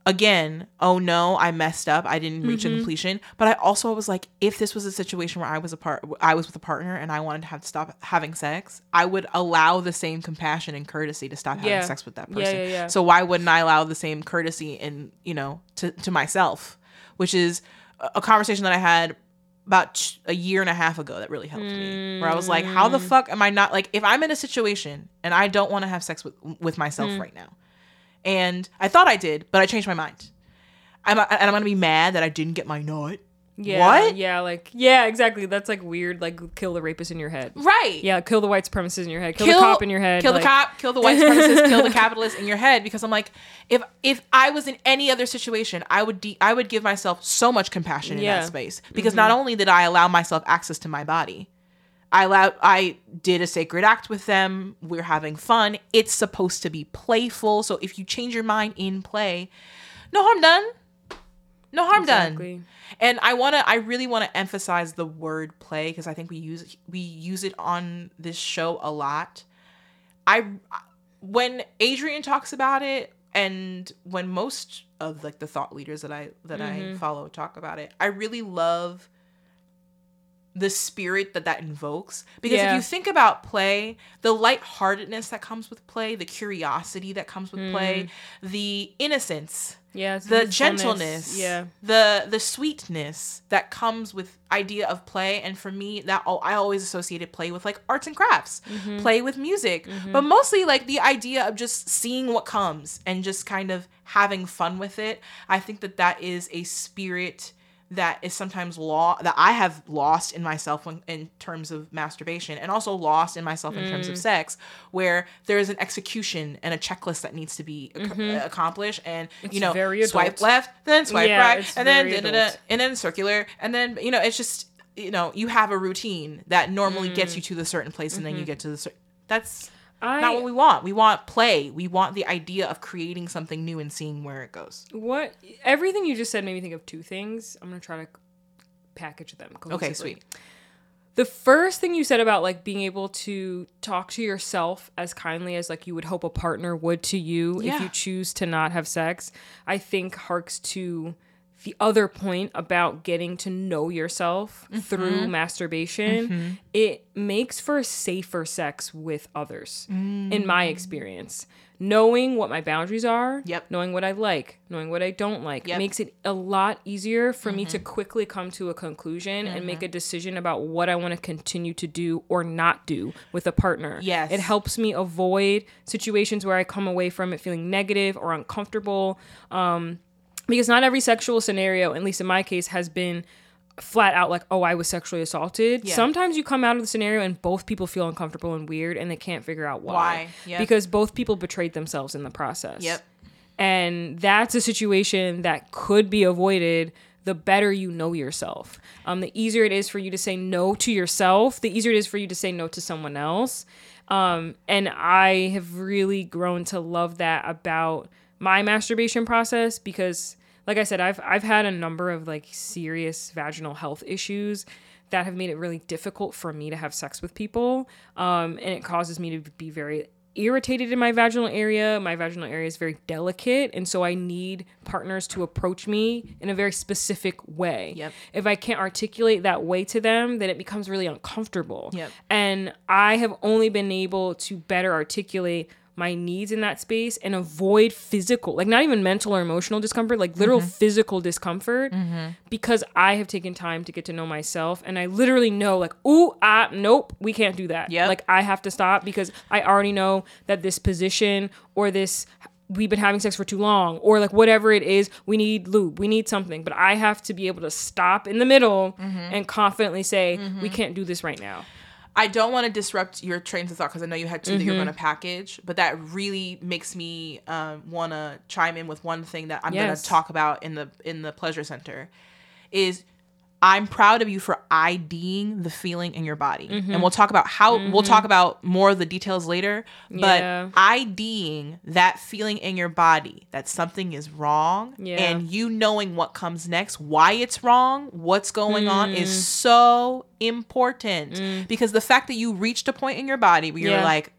Speaker 2: again, oh no, I messed up. I didn't reach
Speaker 1: Mm-hmm.
Speaker 2: a completion. But I also was like, if this was a situation where I was a part, I was with a partner and I wanted to have to stop having sex, I would allow the same compassion and courtesy to stop having
Speaker 1: Yeah.
Speaker 2: sex with that person.
Speaker 1: yeah, yeah.
Speaker 2: So why wouldn't I allow the same courtesy and you know to to myself, which is a- a conversation that I had about a year and a half ago that really helped me where i was like how the
Speaker 1: Mm.
Speaker 2: fuck am i not like if i'm in a situation and i don't want to have sex with with myself
Speaker 1: Mm.
Speaker 2: right now and i thought i did but i changed my mind i'm and i'm gonna be mad that i didn't get my nut
Speaker 1: Yeah.
Speaker 2: What?
Speaker 1: Yeah. Like. Yeah. Exactly. That's like weird. Like kill the rapist in your head.
Speaker 2: right
Speaker 1: Yeah. Kill the white supremacist in your head. Kill, the cop in your head.
Speaker 2: Kill
Speaker 1: like-
Speaker 2: the cop. Kill the white supremacist. kill the capitalist in your head. Because I'm like, if if I was in any other situation, I would de- I would give myself so much compassion in
Speaker 1: Yeah.
Speaker 2: that space. Because mm-hmm. not only did I allow myself access to my body, I allowed I did a sacred act with them. We're having fun. It's supposed to be playful. So if you change your mind in play, no harm done. No harm done. And I want to I really want to emphasize the word play because I think we use we use it on this show a lot. I when Adrienne talks about it and when most of like the thought leaders that I that I mm-hmm. follow talk about it, I really love the spirit that that invokes because
Speaker 1: Yeah.
Speaker 2: if you think about play the lightheartedness that comes with play the curiosity that comes with play the innocence
Speaker 1: Yeah.
Speaker 2: the gentleness
Speaker 1: Yeah.
Speaker 2: the the sweetness that comes with idea of play and for me that oh, i always associated play with like arts and crafts
Speaker 1: Mm-hmm.
Speaker 2: play with music but mostly like the idea of just seeing what comes and just kind of having fun with it i think that that is a spirit that is sometimes law that i have lost in myself when, in terms of masturbation and also lost in myself in
Speaker 1: Mm.
Speaker 2: terms of sex where there is an execution and a checklist that needs to be ac- accomplished and
Speaker 1: It's
Speaker 2: you know swipe left then swipe
Speaker 1: Yeah,
Speaker 2: right and then and then circular and then you know it's just you know you have a routine that normally gets you to the certain place and then you get to the certain that's
Speaker 1: I
Speaker 2: not what we want. We want play. We want the idea of creating something new and seeing where it goes.
Speaker 1: What everything you just said made me think of two things. I'm gonna try to package them.
Speaker 2: okay sweet.
Speaker 1: The first thing you said about like being able to talk to yourself as kindly as like you would hope a partner would to you if you choose to not have sex, I think harks to the other point about getting to know yourself
Speaker 2: Mm-hmm.
Speaker 1: through masturbation. It makes for safer sex with others, in my experience. Knowing what my boundaries are,
Speaker 2: Yep.
Speaker 1: knowing what I like, knowing what I don't like,
Speaker 2: Yep.
Speaker 1: makes it a lot easier for me to
Speaker 2: Mm-hmm.
Speaker 1: quickly come to a conclusion and make a decision about what I want to continue to do or not do with a partner.
Speaker 2: Yes.
Speaker 1: It helps me avoid situations where I come away from it feeling negative or uncomfortable. Um, because not every sexual scenario, at least in my case, has been flat out like, oh, I was sexually assaulted.
Speaker 2: Yeah.
Speaker 1: Sometimes you come out of the scenario and both people feel uncomfortable and weird and they can't figure out why.
Speaker 2: Why? Yep.
Speaker 1: Because both people betrayed themselves in the process.
Speaker 2: Yep.
Speaker 1: And that's a situation that could be avoided the better you know yourself. Um, the easier it is for you to say no to yourself, the easier it is for you to say no to someone else. Um, and I have really grown to love that about my masturbation process because like I said, I've I've had a number of like serious vaginal health issues that have made it really difficult for me to have sex with people. Um, and it causes me to be very irritated in my vaginal area. My vaginal area is very delicate, and so I need partners to approach me in a very specific way.
Speaker 2: Yep.
Speaker 1: If I can't articulate that way to them, then it becomes really uncomfortable.
Speaker 2: Yep.
Speaker 1: And I have only been able to better articulate my needs in that space and avoid physical, like not even mental or emotional discomfort, like literal
Speaker 2: Mm-hmm.
Speaker 1: physical discomfort because I have taken time to get to know myself and I literally know like, ooh, ah, nope, we can't do that.
Speaker 2: Yeah.
Speaker 1: Like I have to stop because I already know that this position or this we've been having sex for too long or like whatever it is we need lube we need something but i have to be able to stop in the middle
Speaker 2: Mm-hmm.
Speaker 1: and confidently say we can't do this right now
Speaker 2: I don't want to disrupt your trains of thought because I know you had 2 that
Speaker 1: Mm-hmm.
Speaker 2: you're going to package, but that really makes me um, want to chime in with one thing that I'm going to talk about in the in the pleasure center is I'm proud of you for IDing the feeling in your body.
Speaker 1: Mm-hmm.
Speaker 2: And we'll talk about how we'll talk about more of the details later, but
Speaker 1: Yeah.
Speaker 2: IDing that feeling in your body that something is wrong
Speaker 1: Yeah.
Speaker 2: and you knowing what comes next, why it's wrong, what's going on
Speaker 1: Mm.
Speaker 2: is so important because the fact that you reached a point in your body where you're
Speaker 1: Yeah.
Speaker 2: like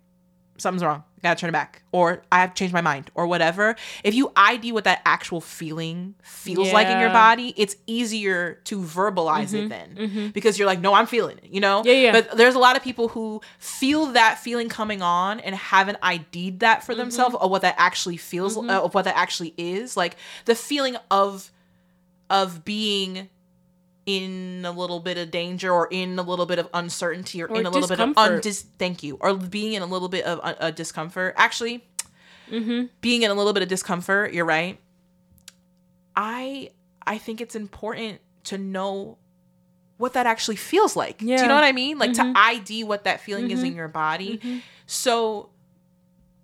Speaker 2: something's wrong gotta turn it back or i have to change my mind or whatever if you id what that actual feeling feels like in your body it's easier to verbalize it then because you're like no i'm feeling it you know
Speaker 1: Mm-hmm. Yeah, yeah.
Speaker 2: but there's a lot of people who feel that feeling coming on and haven't id'd that
Speaker 1: Mm-hmm.
Speaker 2: for themselves or what that actually feels uh, of what that actually is like the feeling of of being in a little bit of danger or in a little bit of uncertainty or,
Speaker 1: Or
Speaker 2: in a little bit of undis- thank you or being in a little bit of uh, uh, discomfort. Actually
Speaker 1: Mm-hmm.
Speaker 2: being in a little bit of discomfort you're right. I i think it's important to know what that actually feels like. Do you know what i mean? Like
Speaker 1: Mhm.
Speaker 2: to id what that feeling is in your body.
Speaker 1: Mm-hmm.
Speaker 2: so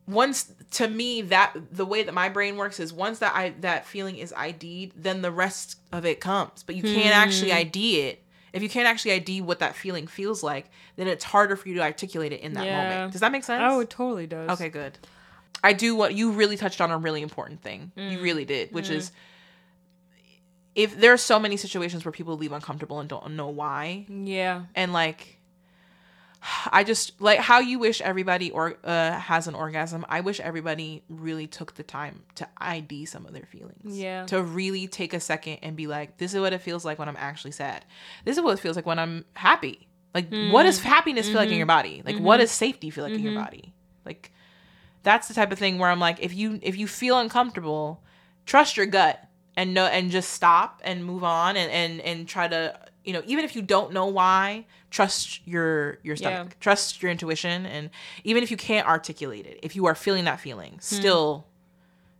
Speaker 2: once to me that the way that my brain works is once that i that feeling is id'd then the rest of it comes. But you can't actually
Speaker 1: Hmm.
Speaker 2: id it. If you can't actually id what that feeling feels like then it's harder for you to articulate it in that
Speaker 1: Yeah.
Speaker 2: moment does that make sense?
Speaker 1: Oh it totally does.
Speaker 2: Okay good. I do what you really touched on a really important thing.
Speaker 1: Mm.
Speaker 2: you really did which is if there are so many situations where people leave uncomfortable and don't know why.
Speaker 1: Yeah.
Speaker 2: And like I just like how you wish everybody or uh, has an orgasm. I wish everybody really took the time to ID some of their feelings.
Speaker 1: Yeah.
Speaker 2: To really take a second and be like, this is what it feels like when I'm actually sad. This is what it feels like when I'm happy. Like, what does mm-hmm. happiness feel like in mm-hmm. your body? Like, what mm-hmm. does safety feel like in your body? Like, that's the type of thing where I'm like, if you if you feel uncomfortable, trust your gut and know and just stop and move on and and and try to you know even if you don't know why trust your your stomach
Speaker 1: Yeah.
Speaker 2: trust your intuition and even if you can't articulate it if you are feeling that feeling hmm. still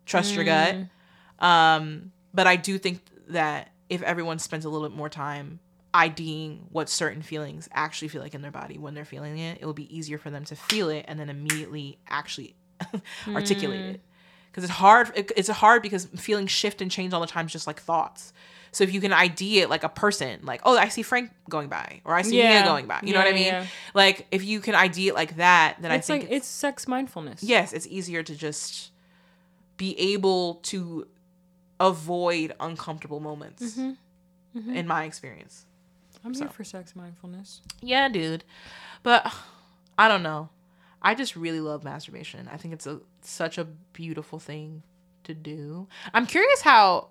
Speaker 2: trust your gut hmm. um but i do think that if everyone spends a little bit more time IDing what certain feelings actually feel like in their body when they're feeling it, it will be easier for them to feel it and then immediately actually articulate hmm. it. Because it's hard. It, it's hard because feelings shift and change all the time, just like thoughts. So if you can ID it like a person, like oh, I see Frank going by, or I see
Speaker 1: Yeah.
Speaker 2: Mia going by. You know what I mean?
Speaker 1: yeah.
Speaker 2: Like if you can ID it like that, then
Speaker 1: It's
Speaker 2: I think
Speaker 1: like it's sex mindfulness.
Speaker 2: yes, it's easier to just be able to avoid uncomfortable moments.
Speaker 1: Mm-hmm.
Speaker 2: In my experience.
Speaker 1: I'm here for sex mindfulness.
Speaker 2: Yeah, dude. But I don't know. I just really love masturbation. I think it's a such a beautiful thing to do. I'm curious how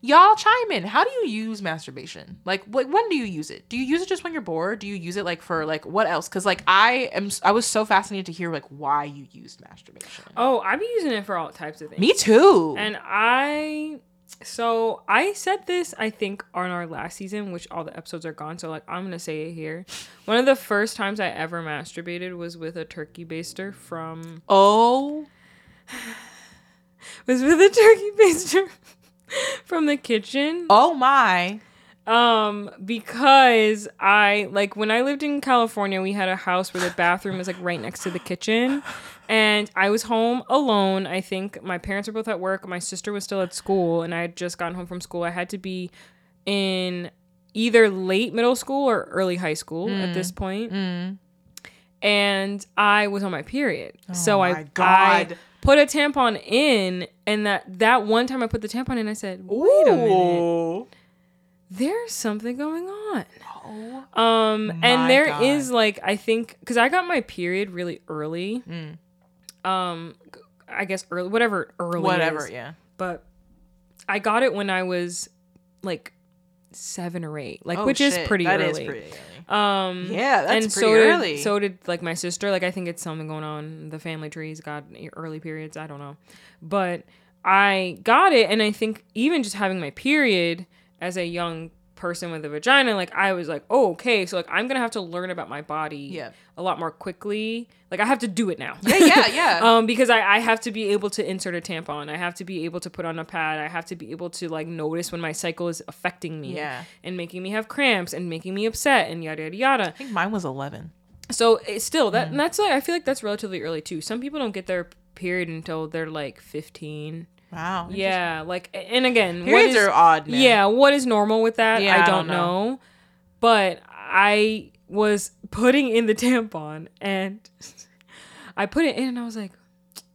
Speaker 2: y'all chime in. How do you use masturbation? Like wh- when do you use it? Do you use it just when you're bored? Do you use it like for like what else? Cuz like I am I was so fascinated to hear like why you used masturbation.
Speaker 1: Oh, I be using it for all types of things.
Speaker 2: Me too.
Speaker 1: And I, so I said this, I think, on our last season, which all the episodes are gone. So, like, I'm going to say it here. One of the first times I ever masturbated was with a turkey baster from,
Speaker 2: oh,
Speaker 1: was with a turkey baster from the kitchen.
Speaker 2: oh my.
Speaker 1: Um, because I like when I lived in California, we had a house where the bathroom was like right next to the kitchen. And I was home alone. I think my parents were both at work. My sister was still at school, and I had just gotten home from school. I had to be in either late middle school or early high school at this point. And I was on my period. so I,
Speaker 2: my
Speaker 1: I
Speaker 2: God.
Speaker 1: Put a tampon in, and that, that one time I put the tampon in, I said, wait a minute there's something going on.
Speaker 2: Oh.
Speaker 1: Um, and there is
Speaker 2: God.
Speaker 1: like I think because I got my period really early.
Speaker 2: Mm.
Speaker 1: Um, I guess early, whatever early,
Speaker 2: Whatever,
Speaker 1: is.
Speaker 2: yeah.
Speaker 1: But I got it when I was like seven or eight, like
Speaker 2: Oh,
Speaker 1: which is pretty
Speaker 2: That
Speaker 1: early.
Speaker 2: is pretty early.
Speaker 1: Um,
Speaker 2: Yeah, that's
Speaker 1: and
Speaker 2: pretty
Speaker 1: so
Speaker 2: early.
Speaker 1: Did, so did like my sister. Like I think it's something going on. The family trees got early periods. I don't know, but I got it, and I think even just having my period as a young person with a vagina, like I was like, oh okay, so like I'm gonna have to learn about my body
Speaker 2: Yeah.
Speaker 1: a lot more quickly. Like I have to do it now.
Speaker 2: Yeah, yeah, yeah.
Speaker 1: um, because I, I have to be able to insert a tampon. I have to be able to put on a pad. I have to be able to like notice when my cycle is affecting me
Speaker 2: Yeah.
Speaker 1: and making me have cramps and making me upset and yada yada yada.
Speaker 2: I think mine was 11.
Speaker 1: So it's still that
Speaker 2: Mm.
Speaker 1: that's like I feel like that's relatively early too. Some people don't get their period until they're like 15.
Speaker 2: Wow.
Speaker 1: Yeah, like and again,
Speaker 2: Periods
Speaker 1: is
Speaker 2: are odd now.
Speaker 1: yeah, what is normal with that?
Speaker 2: Yeah,
Speaker 1: I
Speaker 2: I
Speaker 1: don't
Speaker 2: don't know.
Speaker 1: know. But I was putting in the tampon and I put it in and I was like,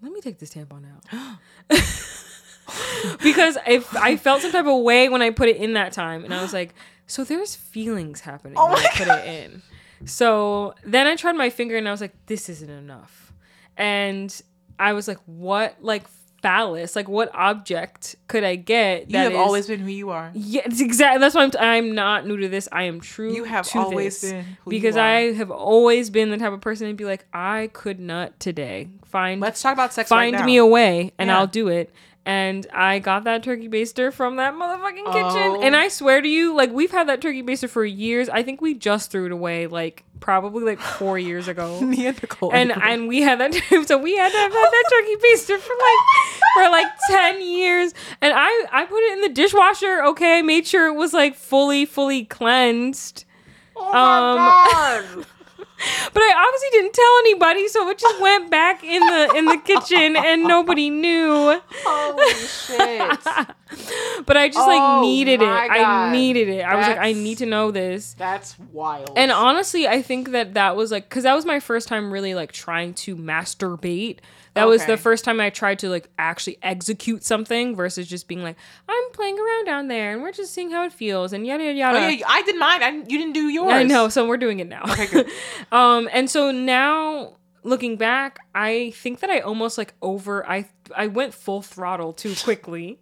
Speaker 1: let me take this tampon out. because if I felt some type of way when I put it in that time and I was like, so there's feelings happening
Speaker 2: Oh
Speaker 1: when I put it in. So then I tried my finger and I was like, this isn't enough. And I was like, what like phallus, like what object could I get?
Speaker 2: You have
Speaker 1: is-
Speaker 2: always been who you are.
Speaker 1: yeah, it's exactly. That's why I'm. T- I'm not new to this. I am true.
Speaker 2: You have
Speaker 1: to
Speaker 2: always
Speaker 1: this.
Speaker 2: been who you
Speaker 1: because. I have always been the type of person to be like, I could not today. Find
Speaker 2: Let's talk about sex
Speaker 1: find
Speaker 2: right now.
Speaker 1: me a way, and
Speaker 2: Yeah.
Speaker 1: I'll do it. And I got that turkey baster from that motherfucking
Speaker 2: Oh.
Speaker 1: kitchen. And I swear to you, like we've had that turkey baster for years. I think we just threw it away, like probably like four years ago
Speaker 2: Me and
Speaker 1: and and we had that so we had to have had that turkey baster for like for like 10 years and i i put it in the dishwasher okay I made sure it was like fully fully cleansed
Speaker 2: oh my
Speaker 1: um, but i obviously didn't tell anybody so it just went back in the in the kitchen and nobody knew
Speaker 2: Holy shit.
Speaker 1: but I just
Speaker 2: Oh
Speaker 1: like needed it.
Speaker 2: my
Speaker 1: I needed it. I was like, I need to know this.
Speaker 2: That's wild.
Speaker 1: And honestly, I think that that was like, because that was my first time really like trying to masturbate. That was the first time I tried to like actually execute something versus just being like, I'm playing around down there and we're just seeing how it feels and yada yada
Speaker 2: oh, yeah, I did mine. I, you didn't do yours.
Speaker 1: I know, so we're doing it now.
Speaker 2: Okay, good.
Speaker 1: um, and so now looking back, I think that I almost like over I I went full throttle too quickly.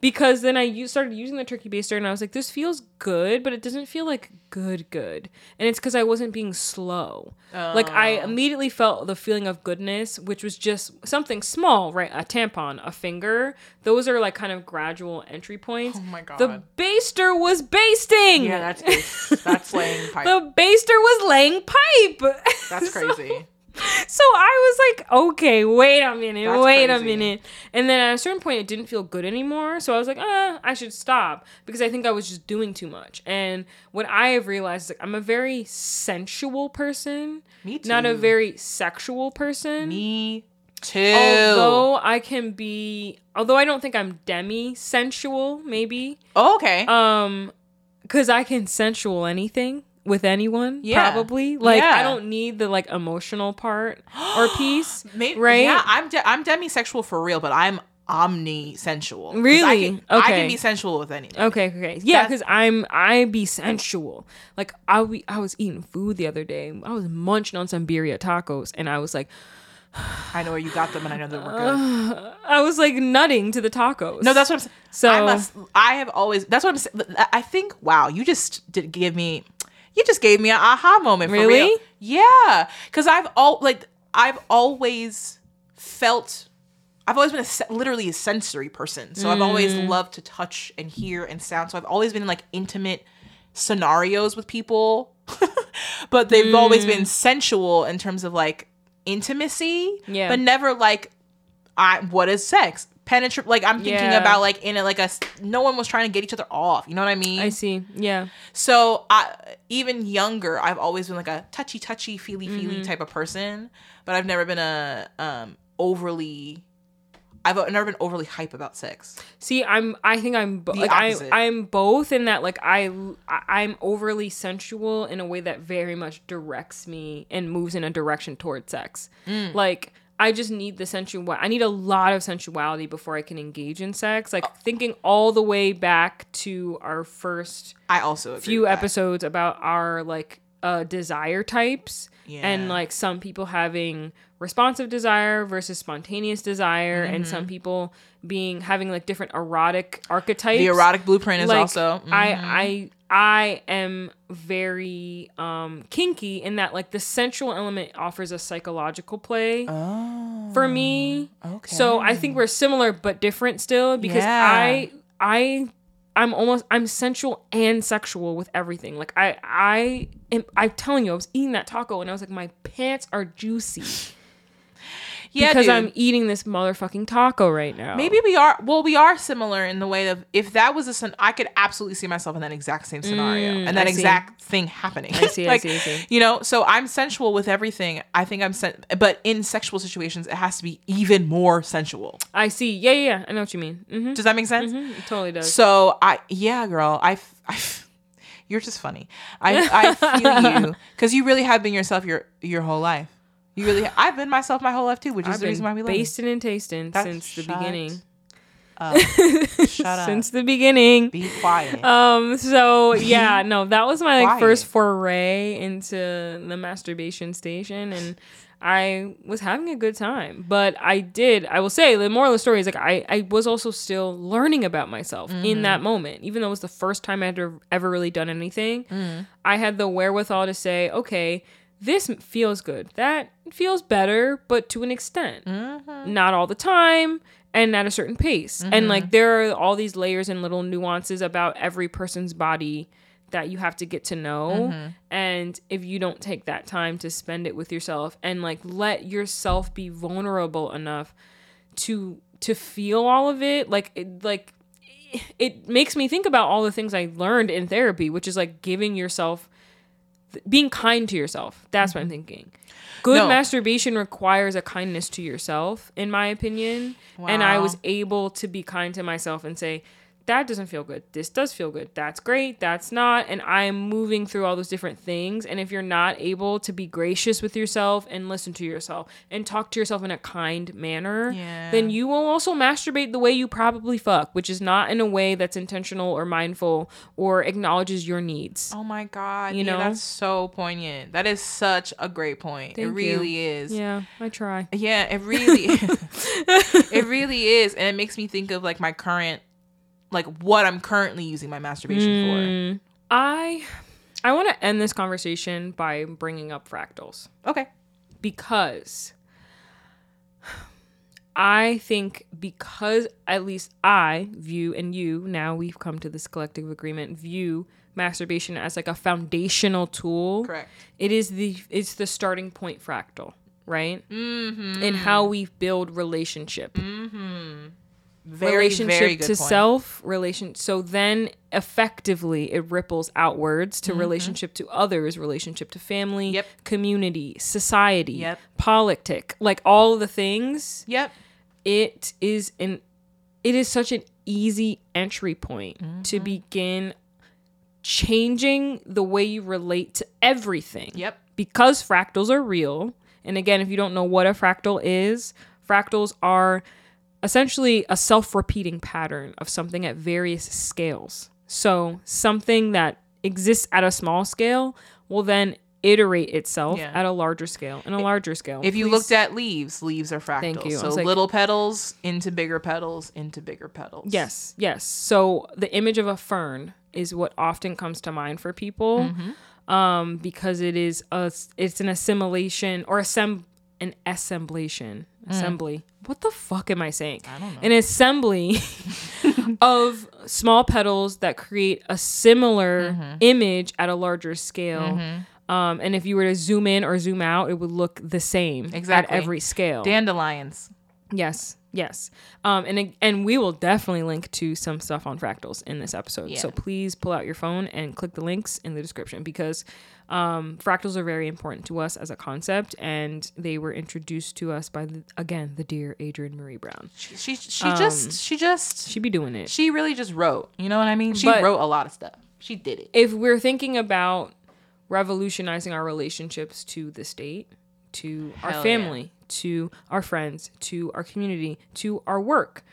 Speaker 1: Because then I u- started using the turkey baster and I was like, this feels good, but it doesn't feel like good, good. And it's because I wasn't being slow. Like, I
Speaker 2: Oh.
Speaker 1: immediately felt the feeling of goodness, which was just something small, right? A tampon, a finger. Those are like kind of gradual entry points.
Speaker 2: Oh my God.
Speaker 1: The baster was basting.
Speaker 2: Yeah, that's that's laying pipe.
Speaker 1: The baster was laying pipe.
Speaker 2: that's crazy.
Speaker 1: So, I was like, okay, wait a minute,
Speaker 2: That's
Speaker 1: wait a minute. And then at a certain point, it didn't feel good anymore. So I was like, ah, I should stop because I think I was just doing too much. And what I have realized is like, I'm a very sensual person,
Speaker 2: Me too.
Speaker 1: not a very sexual person.
Speaker 2: Me too.
Speaker 1: Although I can be, although I don't think I'm demi sensual, maybe.
Speaker 2: oh, okay.
Speaker 1: Um, because I can sensual anything with anyone,
Speaker 2: Yeah.
Speaker 1: probably. Like
Speaker 2: Yeah.
Speaker 1: I don't need the like emotional part or piece,
Speaker 2: Maybe,
Speaker 1: right?
Speaker 2: Yeah, I'm de- I'm demisexual for real, but I'm omni-sensual. 'Cause I
Speaker 1: Really?
Speaker 2: can, I can be sensual with anything.
Speaker 1: Okay, okay, yeah, because I'm I be sensual. Like I be, I was eating food the other day. I was munching on some birria tacos, and I was like,
Speaker 2: I know where you got them, and I know they were good.
Speaker 1: I was like nutting to the tacos.
Speaker 2: No, that's what I'm saying.
Speaker 1: So-
Speaker 2: I must. I have always. That's what I'm saying. I think. Wow, you just did give me. You just gave me an aha moment. For
Speaker 1: Really?
Speaker 2: real. Yeah, because I've all like I've always felt. I've always been a literally a sensory person, so I've always
Speaker 1: Mm.
Speaker 2: loved to touch and hear and sound. So I've always been in like intimate scenarios with people, but they've always
Speaker 1: Mm.
Speaker 2: been sensual in terms of like intimacy.
Speaker 1: Yeah.
Speaker 2: but never like I what is sex? Penetrate like I'm thinking
Speaker 1: Yeah.
Speaker 2: about like in a like a no one was trying to get each other off. You know what I mean?
Speaker 1: I see. Yeah,
Speaker 2: So I even younger, I've always been like a touchy touchy feely feely
Speaker 1: Mm-hmm.
Speaker 2: type of person, but I've never been a um overly I've never been overly hype about sex.
Speaker 1: See, I'm. I think I'm. Bo- like I, I'm both in that. Like I, I- I'm overly sensual in a way that very much directs me and moves in a direction toward sex.
Speaker 2: Mm.
Speaker 1: Like I just need the sensual. I need a lot of sensuality before I can engage in sex.
Speaker 2: Oh.
Speaker 1: Like thinking all the way back to our first
Speaker 2: I also
Speaker 1: few episodes about our like uh desire types and like some people having responsive desire versus spontaneous desire and some
Speaker 2: Mm-hmm.
Speaker 1: people being having like different erotic archetypes
Speaker 2: The erotic blueprint is
Speaker 1: like
Speaker 2: also mm,
Speaker 1: I I I am very um kinky in that like the sensual element offers a psychological play
Speaker 2: oh,
Speaker 1: for me.
Speaker 2: okay.
Speaker 1: So I think we're similar but different still because
Speaker 2: Yeah.
Speaker 1: I I I'm almost I'm sensual and sexual with everything. Like I I am I'm telling you, I was eating that taco and I was like, my pants are juicy
Speaker 2: yeah,
Speaker 1: because
Speaker 2: dude.
Speaker 1: I'm eating this motherfucking taco right now.
Speaker 2: Maybe we are. Well, we are similar in the way of if that was a scen- I could absolutely see myself in that exact same scenario and that
Speaker 1: Mm, I see.
Speaker 2: exact thing happening.
Speaker 1: I see, I see, I see.
Speaker 2: You know, so I'm sensual with everything. I think I'm sen- but in sexual situations, it has to be even more sensual.
Speaker 1: I see. Yeah, yeah, yeah. I know what you mean. hmm
Speaker 2: Does that make sense?
Speaker 1: It totally does.
Speaker 2: So I, yeah, girl, I, I you're just funny. I, I feel you because you really have been yourself your your whole life. You really, I've been myself my whole life too, which is
Speaker 1: I've
Speaker 2: the reason why we love.
Speaker 1: basting and tasting
Speaker 2: That-
Speaker 1: since the
Speaker 2: shut
Speaker 1: beginning.
Speaker 2: up. Shut up.
Speaker 1: Since the beginning.
Speaker 2: Be quiet.
Speaker 1: Um. So yeah, no, that was my like
Speaker 2: Quiet.
Speaker 1: first foray into the masturbation station, and I was having a good time. But I did. I will say the moral of the story is like I I was also still learning about myself
Speaker 2: Mm-hmm.
Speaker 1: in that moment, even though it was the first time I had ever, ever really done anything.
Speaker 2: Mm.
Speaker 1: I had the wherewithal to say, okay, this feels good. That feels better, but to an extent.
Speaker 2: Mm-hmm.
Speaker 1: Not all the time and at a certain pace. And like there are all these layers and little nuances about every person's body that you have to get to know. And if you don't take that time to spend it with yourself and like let yourself be vulnerable enough to to feel all of it, like it like it makes me think about all the things I learned in therapy, which is like giving yourself being kind to yourself. That's what I'm mm-hmm. thinking. Good
Speaker 2: No.
Speaker 1: masturbation requires a kindness to yourself, in my opinion. And I was able to be kind to myself and say, that doesn't feel good. This does feel good. That's great. That's not. And I'm moving through all those different things. And if you're not able to be gracious with yourself and listen to yourself and talk to yourself in a kind manner,
Speaker 2: Yeah.
Speaker 1: then you will also masturbate the way you probably fuck, which is not in a way that's intentional or mindful or acknowledges your needs.
Speaker 2: Oh my god,
Speaker 1: You
Speaker 2: you know that's so poignant. That is such a great point.
Speaker 1: Thank
Speaker 2: it
Speaker 1: you.
Speaker 2: really is.
Speaker 1: Yeah, I try.
Speaker 2: Yeah, it really it really is. And it makes me think of like my current like what I'm currently using my masturbation
Speaker 1: Mm. I I want to end this conversation by bringing up fractals.
Speaker 2: Okay.
Speaker 1: because I think because at least I view and you now we've come to this collective agreement view masturbation as like a foundational tool.
Speaker 2: Correct.
Speaker 1: It is the it's the starting point fractal, right? Mm-hmm. And how we build relationship
Speaker 2: Very
Speaker 1: relationship
Speaker 2: very good
Speaker 1: to
Speaker 2: point.
Speaker 1: self relation so then effectively it ripples outwards to relationship to others relationship to family
Speaker 2: Mm-hmm. Yep.
Speaker 1: community society
Speaker 2: Yep.
Speaker 1: politic like all the things
Speaker 2: Yep.
Speaker 1: it is an it is such an easy entry point
Speaker 2: Mm-hmm.
Speaker 1: to begin changing the way you relate to everything
Speaker 2: Yep.
Speaker 1: because fractals are real. And again, if you don't know what a fractal is, fractals are essentially a self repeating pattern of something at various scales. So, something that exists at a small scale will then iterate itself
Speaker 2: Yeah.
Speaker 1: at a larger scale and a larger scale.
Speaker 2: If you looked at leaves, leaves are fractals.
Speaker 1: Thank you.
Speaker 2: So
Speaker 1: like-
Speaker 2: little petals into bigger petals into bigger petals.
Speaker 1: Yes, yes. So the image of a fern is what often comes to mind for people,
Speaker 2: Mm-hmm.
Speaker 1: um, because it is a it's an assimilation or assemb an assemblation assembly. What the fuck am I saying?
Speaker 2: Mm. I don't know.
Speaker 1: An assembly of small petals that create a similar
Speaker 2: Mm-hmm.
Speaker 1: image at a larger scale. Um, and if you were to zoom in or zoom out, it would look the same
Speaker 2: Exactly.
Speaker 1: at every scale.
Speaker 2: Dandelions.
Speaker 1: Yes, yes. Um, and and we will definitely link to some stuff on fractals in this episode. So please pull out your phone and click the links in the description because um, fractals are very important to us as a concept, and they were introduced to us by the, again the dear Adrienne Maree Brown.
Speaker 2: She she, she just she just
Speaker 1: She be doing it.
Speaker 2: she really just wrote. You know what I mean? She
Speaker 1: But-
Speaker 2: wrote a lot of stuff. She did it.
Speaker 1: if we're thinking about revolutionizing our relationships to the state, to our
Speaker 2: Hell
Speaker 1: family, to our friends, to our community, to our work,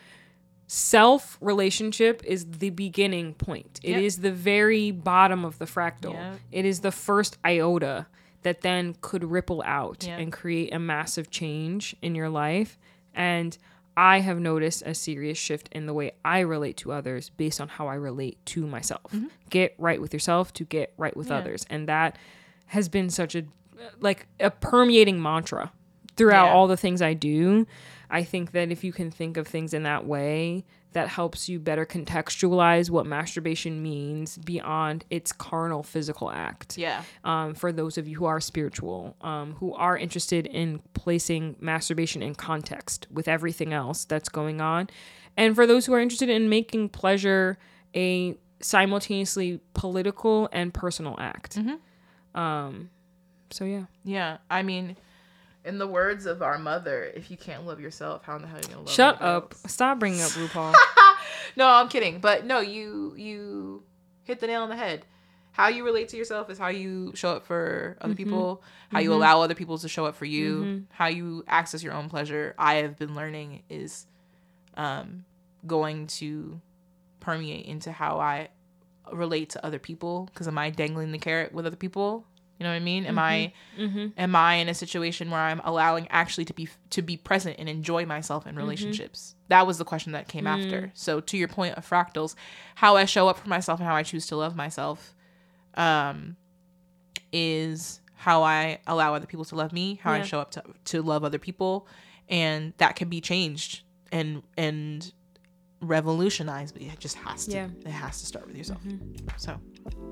Speaker 1: self relationship is the beginning point. It
Speaker 2: Yep.
Speaker 1: is the very bottom of the fractal.
Speaker 2: Yep.
Speaker 1: It is the first iota that then could ripple out
Speaker 2: Yep.
Speaker 1: and create a massive change in your life. And I have noticed a serious shift in the way I relate to others based on how I relate to myself. Get right with yourself to get right with
Speaker 2: Mm-hmm. Yeah.
Speaker 1: others. And that has been such a like a permeating mantra throughout
Speaker 2: Yeah.
Speaker 1: all the things I do. I think that if you can think of things in that way, that helps you better contextualize what masturbation means beyond its carnal physical act
Speaker 2: Yeah.
Speaker 1: um, for those of you who are spiritual, um, who are interested in placing masturbation in context with everything else that's going on. And for those who are interested in making pleasure a simultaneously political and personal act. Um, so, yeah.
Speaker 2: Yeah. I mean, in the words of our mother, if you can't love yourself, how in the hell are you gonna love
Speaker 1: Shut up.
Speaker 2: else?
Speaker 1: Stop bringing up RuPaul.
Speaker 2: No, I'm kidding. But no, you you hit the nail on the head. How you relate to yourself is how you show up for other mm-hmm. people. How you mm-hmm. allow other people to show up for you. Mm-hmm. How you access your own pleasure. I have been learning is um, going to permeate into how I relate to other people. Because am I dangling the carrot with other people? You know what I mean? Am mm-hmm. I mm-hmm. am I in a situation where I'm allowing actually to be to be present and enjoy myself in mm-hmm. relationships? That was the question that came after. Mm. So to your point of fractals, how I show up for myself and how I choose to love myself um is how I allow other people to love me, how I show up to to love other people, and that can be changed and and revolutionized, but it just has to
Speaker 1: Yeah.
Speaker 2: it has to start with yourself. So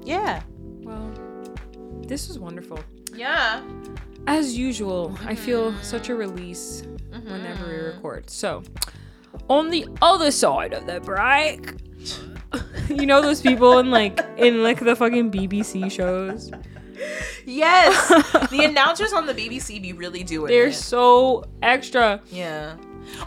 Speaker 2: yeah.
Speaker 1: well, this was wonderful.
Speaker 2: Yeah.
Speaker 1: As usual, I feel mm-hmm. such a release whenever we mm-hmm. record. So, on the other side of the break, you know those people in like in like the fucking BBC shows.
Speaker 2: Yes. the announcers on the BBC be really doing it.
Speaker 1: They're
Speaker 2: it.
Speaker 1: so extra.
Speaker 2: Yeah.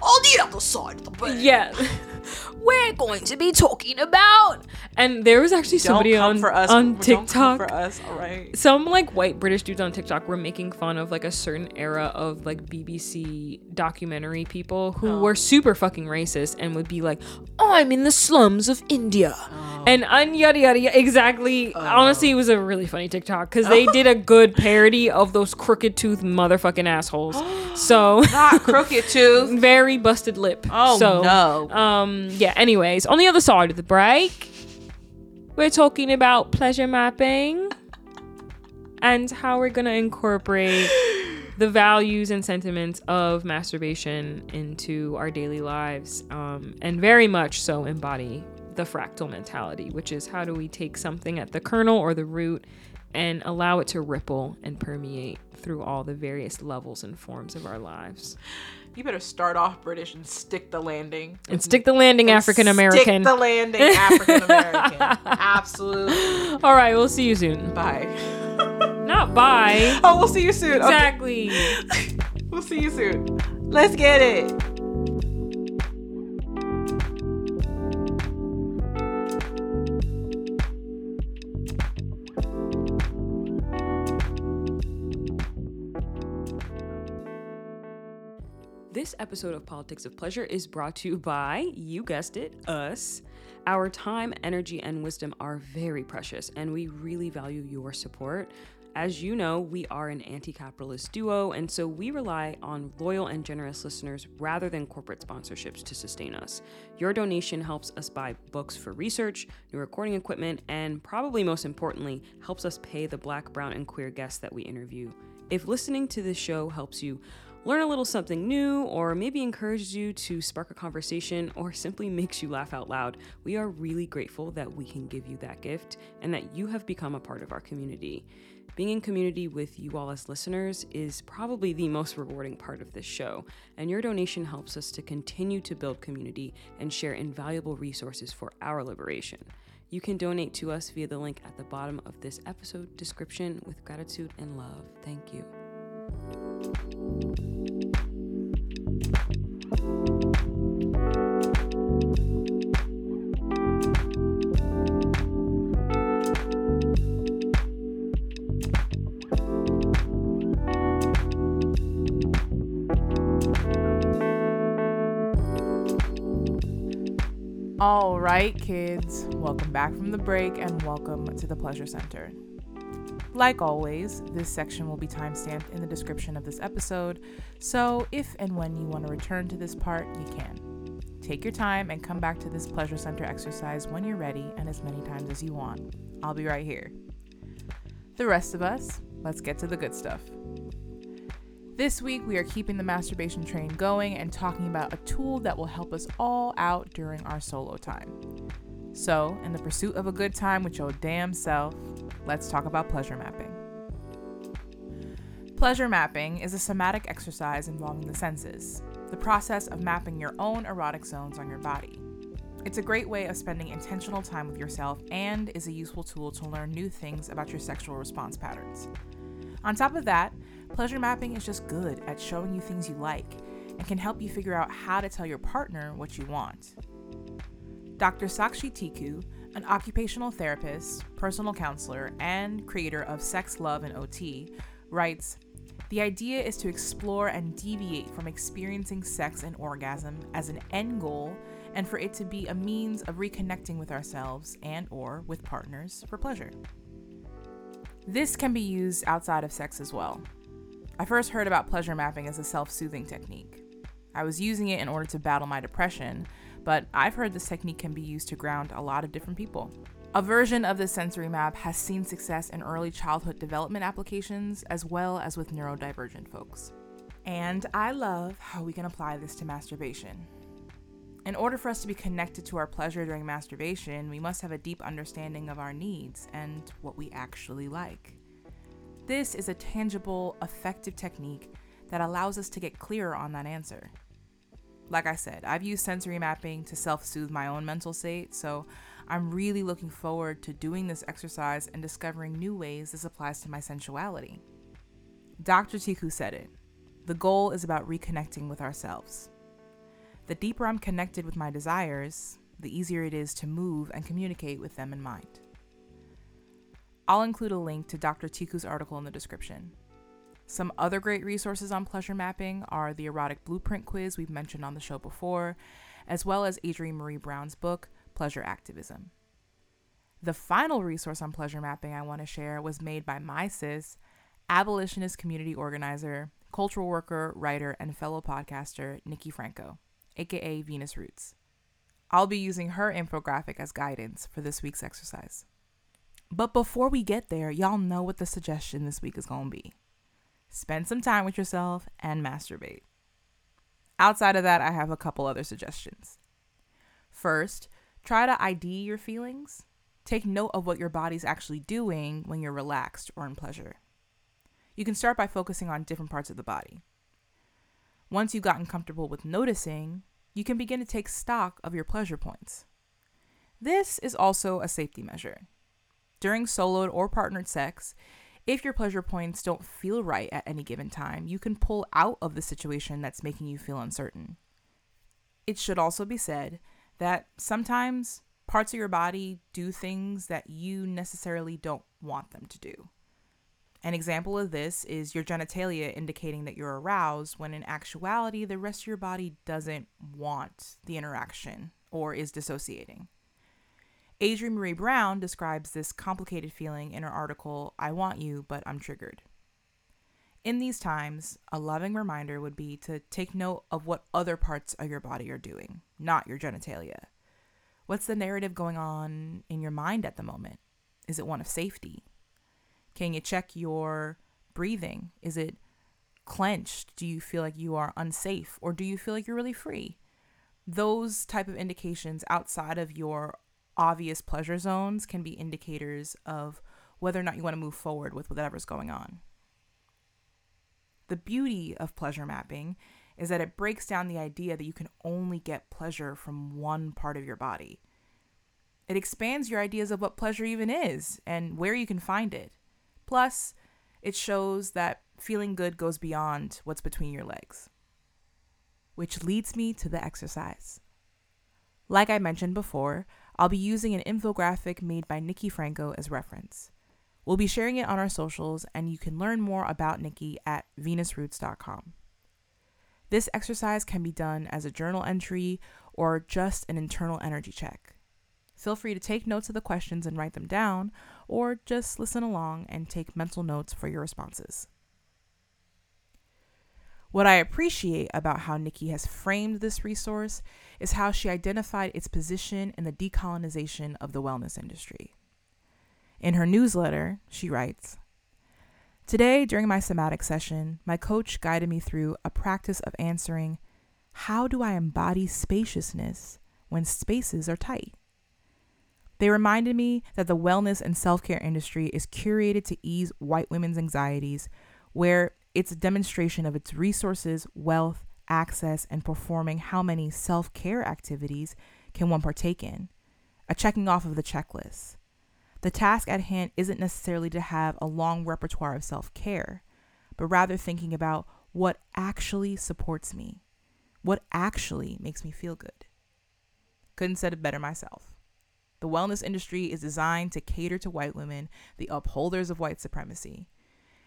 Speaker 2: On the other side of the break.
Speaker 1: Yeah. we're going to be talking about. And there was actually somebody
Speaker 3: don't come
Speaker 1: on,
Speaker 3: for us.
Speaker 1: on TikTok.
Speaker 3: for us. All right.
Speaker 1: Some like white British dudes on TikTok were making fun of like a certain era of like BBC documentary people who
Speaker 3: Oh.
Speaker 1: were super fucking racist and would be like, oh, "I'm in the slums of India,"
Speaker 3: Oh.
Speaker 1: and and yada yada yada. Exactly. Honestly, it was a really funny TikTok because they did a good parody of those crooked tooth motherfucking assholes. so
Speaker 3: Not crooked tooth.
Speaker 1: very busted lip.
Speaker 3: Oh
Speaker 1: so,
Speaker 3: no.
Speaker 1: Um. Yeah. Anyways, on the other side of the break, we're talking about pleasure mapping and how we're gonna incorporate the values and sentiments of masturbation into our daily lives, um, and very much so embody the fractal mentality, which is how do we take something at the kernel or the root and allow it to ripple and permeate through all the various levels and forms of our lives.
Speaker 3: You better start off British and stick the landing.
Speaker 1: And stick the landing African American.
Speaker 3: Stick the landing African American. Absolutely.
Speaker 1: All right, we'll see you soon.
Speaker 3: Bye.
Speaker 1: Not bye.
Speaker 3: Oh, we'll see you soon. Okay.
Speaker 1: Exactly.
Speaker 3: We'll see you soon. Let's get it.
Speaker 1: This episode of Politics of Pleasure is brought to you by, you guessed it, us. Our time, energy, and wisdom are very precious, and we really value your support. As you know, we are an anti capitalist duo, and so we rely on loyal and generous listeners rather than corporate sponsorships to sustain us. Your donation helps us buy books for research, new recording equipment, and probably most importantly, helps us pay the black, brown, and queer guests that we interview. If listening to this show helps you learn a little something new, or maybe encourages you to spark a conversation, or simply makes you laugh out loud, we are really grateful that we can give you that gift and that you have become a part of our community. Being in community with you all as listeners is probably the most rewarding part of this show, and your donation helps us to continue to build community and share invaluable resources for our liberation. You can donate to us via the link at the bottom of this episode description with gratitude and love. Thank you.
Speaker 2: All right, kids, welcome back from the break and welcome to the Pleasure Center. Like always, this section will be timestamped in the description of this episode, so if and when you want to return to this part, you can. Take your time and come back to this Pleasure Center exercise when you're ready and as many times as you want. I'll be right here. The rest of us, let's get to the good stuff. This week, we are keeping the masturbation train going and talking about a tool that will help us all out during our solo time. So, in the pursuit of a good time with your damn self, let's talk about pleasure mapping. Pleasure mapping is a somatic exercise involving the senses, the process of mapping your own erotic zones on your body. It's a great way of spending intentional time with yourself and is a useful tool to learn new things about your sexual response patterns. On top of that, pleasure mapping is just good at showing you things you like and can help you figure out how to tell your partner what you want. Dr. Sakshi Tiku, an occupational therapist, personal counselor, and creator of Sex, Love, and OT, writes The idea is to explore and deviate from experiencing sex and orgasm as an end goal and for it to be a means of reconnecting with ourselves and or with partners for pleasure. This can be used outside of sex as well. I first heard about pleasure mapping as a self soothing technique. I was using it in order to battle my depression, but I've heard this technique can be used to ground a lot of different people. A version of this sensory map has seen success in early childhood development applications as well as with neurodivergent folks. And I love how we can apply this to masturbation. In order for us to be connected to our pleasure during masturbation, we must have a deep understanding of our needs and what we actually like. This is a tangible, effective technique that allows us to get clearer on that answer. Like I said, I've used sensory mapping to self soothe my own mental state, so I'm really looking forward to doing this exercise and discovering new ways this applies to my sensuality. Dr. Tiku said it the goal is about reconnecting with ourselves. The deeper I'm connected with my desires, the easier it is to move and communicate with them in mind. I'll include a link to Dr. Tiku's article in the description. Some other great resources on pleasure mapping are the erotic blueprint quiz we've mentioned on the show before, as well as Adrienne Maree Brown's book, Pleasure Activism. The final resource on pleasure mapping I want to share was made by my sis, abolitionist community organizer, cultural worker, writer, and fellow podcaster Nikki Franco, aka Venus Roots. I'll be using her infographic as guidance for this week's exercise. But before we get there, y'all know what the suggestion this week is going to be spend some time with yourself and masturbate. Outside of that, I have a couple other suggestions. First, try to ID your feelings. Take note of what your body's actually doing when you're relaxed or in pleasure. You can start by focusing on different parts of the body. Once you've gotten comfortable with noticing, you can begin to take stock of your pleasure points. This is also a safety measure. During soloed or partnered sex, if your pleasure points don't feel right at any given time, you can pull out of the situation that's making you feel uncertain. It should also be said that sometimes parts of your body do things that you necessarily don't want them to do. An example of this is your genitalia indicating that you're aroused when in actuality the rest of your body doesn't want the interaction or is dissociating. Adrienne Maree Brown describes this complicated feeling in her article, I Want You, but I'm Triggered. In these times, a loving reminder would be to take note of what other parts of your body are doing, not your genitalia. What's the narrative going on in your mind at the moment? Is it one of safety? Can you check your breathing? Is it clenched? Do you feel like you are unsafe or do you feel like you're really free? Those type of indications outside of your obvious pleasure zones can be indicators of whether or not you want to move forward with whatever's going on. The beauty of pleasure mapping is that it breaks down the idea that you can only get pleasure from one part of your body. It expands your ideas of what pleasure even is and where you can find it. Plus, it shows that feeling good goes beyond what's between your legs. Which leads me to the exercise. Like I mentioned before, I'll be using an infographic made by Nikki Franco as reference. We'll be sharing it on our socials, and you can learn more about Nikki at venusroots.com. This exercise can be done as a journal entry or just an internal energy check. Feel free to take notes of the questions and write them down, or just listen along and take mental notes for your responses. What I appreciate about how Nikki has framed this resource is how she identified its position in the decolonization of the wellness industry. In her newsletter, she writes Today, during my somatic session, my coach guided me through a practice of answering How do I embody spaciousness when spaces are tight? They reminded me that the wellness and self care industry is curated to ease white women's anxieties, where it's a demonstration of its resources, wealth, access, and performing how many self care activities can one partake in, a checking off of the checklist. The task at hand isn't necessarily to have a long repertoire of self care, but rather thinking about what actually supports me, what actually makes me feel good. Couldn't said it better myself. The wellness industry is designed to cater to white women, the upholders of white supremacy.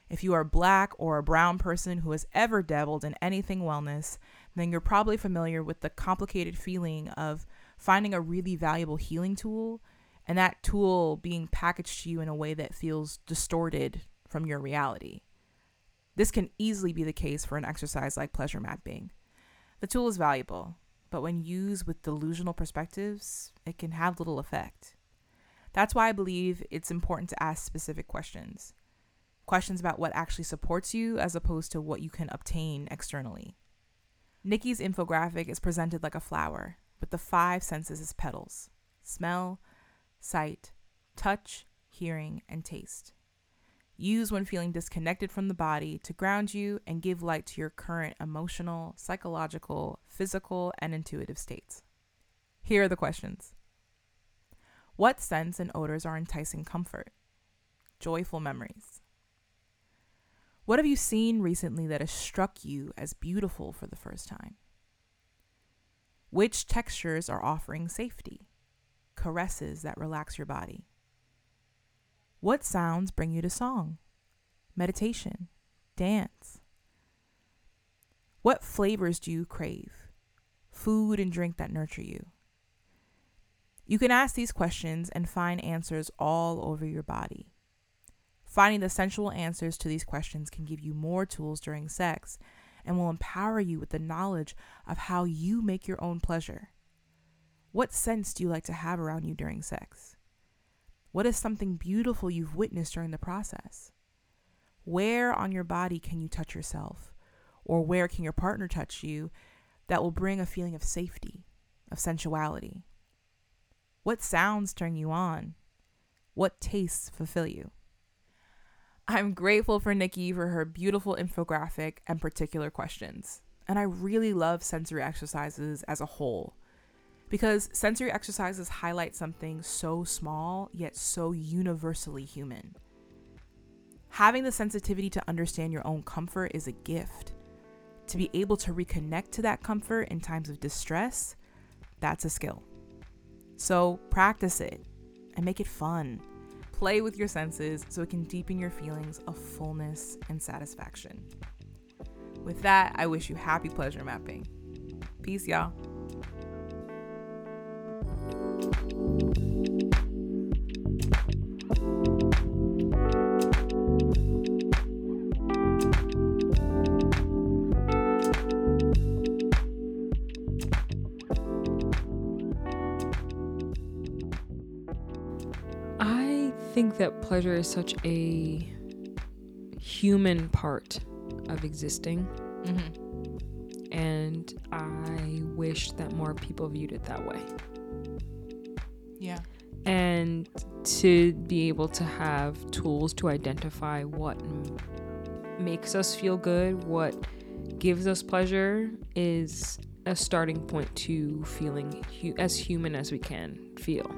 Speaker 2: If you are black or a brown person who has ever dabbled in anything wellness, then you're probably familiar with the complicated feeling of finding a really valuable healing tool and that tool being packaged to you in a way that feels distorted from your reality. This can easily be the case for an exercise like pleasure mapping. The tool is valuable, but when used with delusional perspectives, it can have little effect. That's why I believe it's important to ask specific questions questions about what actually supports you as opposed to what you can obtain externally. Nikki's infographic is presented like a flower, with the five senses as petals smell, sight, touch, hearing, and taste. Use when feeling disconnected from the body to ground you and give light to your current emotional, psychological, physical, and intuitive states. Here are the questions What scents and odors are enticing comfort? Joyful memories. What have you seen recently that has struck you as beautiful for the first time? Which textures are offering safety? Caresses that relax your body. What sounds bring you to song? Meditation, dance. What flavors do you crave? Food and drink that nurture you. You can ask these questions and find answers all over your body. Finding the sensual answers to these questions can give you more tools during sex and will empower you with the knowledge of how you make your own pleasure. What scents do you like to have around you during sex? What is something beautiful you've witnessed during the process? Where on your body can you touch yourself? Or where can your partner touch you that will bring a feeling of safety, of sensuality? What sounds turn you on? What tastes fulfill you? I'm grateful for Nikki for her beautiful infographic and particular questions. And I really love sensory exercises as a whole because sensory exercises highlight something so small yet so universally human. Having the sensitivity to understand your own comfort is a gift. To be able to reconnect to that comfort in times of distress, that's a skill. So practice it and make it fun. Play with your senses so it can deepen your feelings of fullness and satisfaction. With that, I wish you happy pleasure mapping. Peace, y'all.
Speaker 1: That pleasure is such a human part of existing.
Speaker 2: Mm-hmm.
Speaker 1: And I wish that more people viewed it that way.
Speaker 2: Yeah.
Speaker 1: And to be able to have tools to identify what m- makes us feel good, what gives us pleasure, is a starting point to feeling hu- as human as we can feel.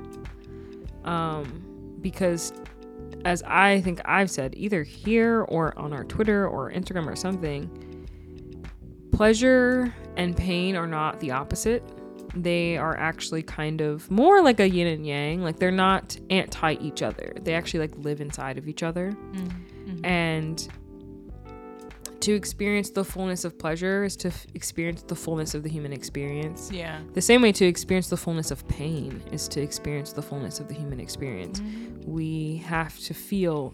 Speaker 1: Um, because as I think I've said, either here or on our Twitter or Instagram or something, pleasure and pain are not the opposite. They are actually kind of more like a yin and yang. Like they're not anti each other. They actually like live inside of each other.
Speaker 2: Mm-hmm.
Speaker 1: And to experience the fullness of pleasure is to f- experience the fullness of the human experience.
Speaker 2: Yeah.
Speaker 1: The same way to experience the fullness of pain is to experience the fullness of the human experience.
Speaker 2: Mm-hmm.
Speaker 1: We have to feel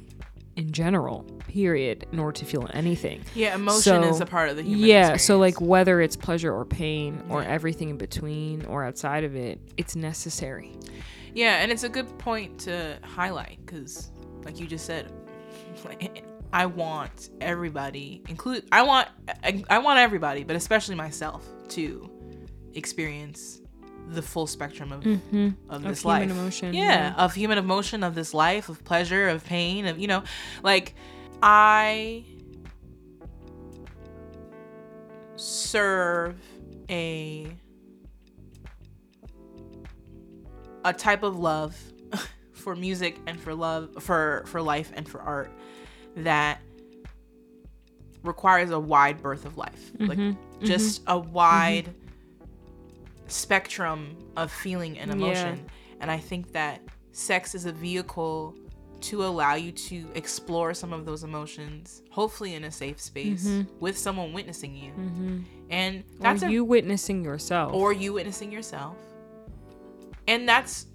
Speaker 1: in general, period, in order to feel anything.
Speaker 2: Yeah, emotion
Speaker 1: So-
Speaker 2: is a part of the human
Speaker 1: yeah, so like whether it's pleasure or pain or
Speaker 2: Yeah.
Speaker 1: everything in between or outside of it, it's necessary.
Speaker 2: Yeah, and it's a good point to highlight because, like you just said, I want everybody, include I want I, I want everybody, but especially myself, to experience the full spectrum of
Speaker 1: Mm-hmm.
Speaker 2: of
Speaker 1: Of
Speaker 2: this
Speaker 1: human
Speaker 2: life.
Speaker 1: emotion,
Speaker 2: Yeah,
Speaker 1: yeah.
Speaker 2: of human emotion, of this life, of pleasure, of pain, of you know, like I serve a a type of love for music and for love for for life and for art that requires a wide berth of life like
Speaker 1: Mm-hmm.
Speaker 2: just mm-hmm. a wide spectrum of feeling and emotion and i think that sex is a vehicle to allow you to explore some of those emotions hopefully in a safe space mm-hmm. with someone witnessing you mm-hmm. and that's
Speaker 1: or
Speaker 2: a
Speaker 1: you witnessing yourself.
Speaker 2: or you witnessing yourself. And that's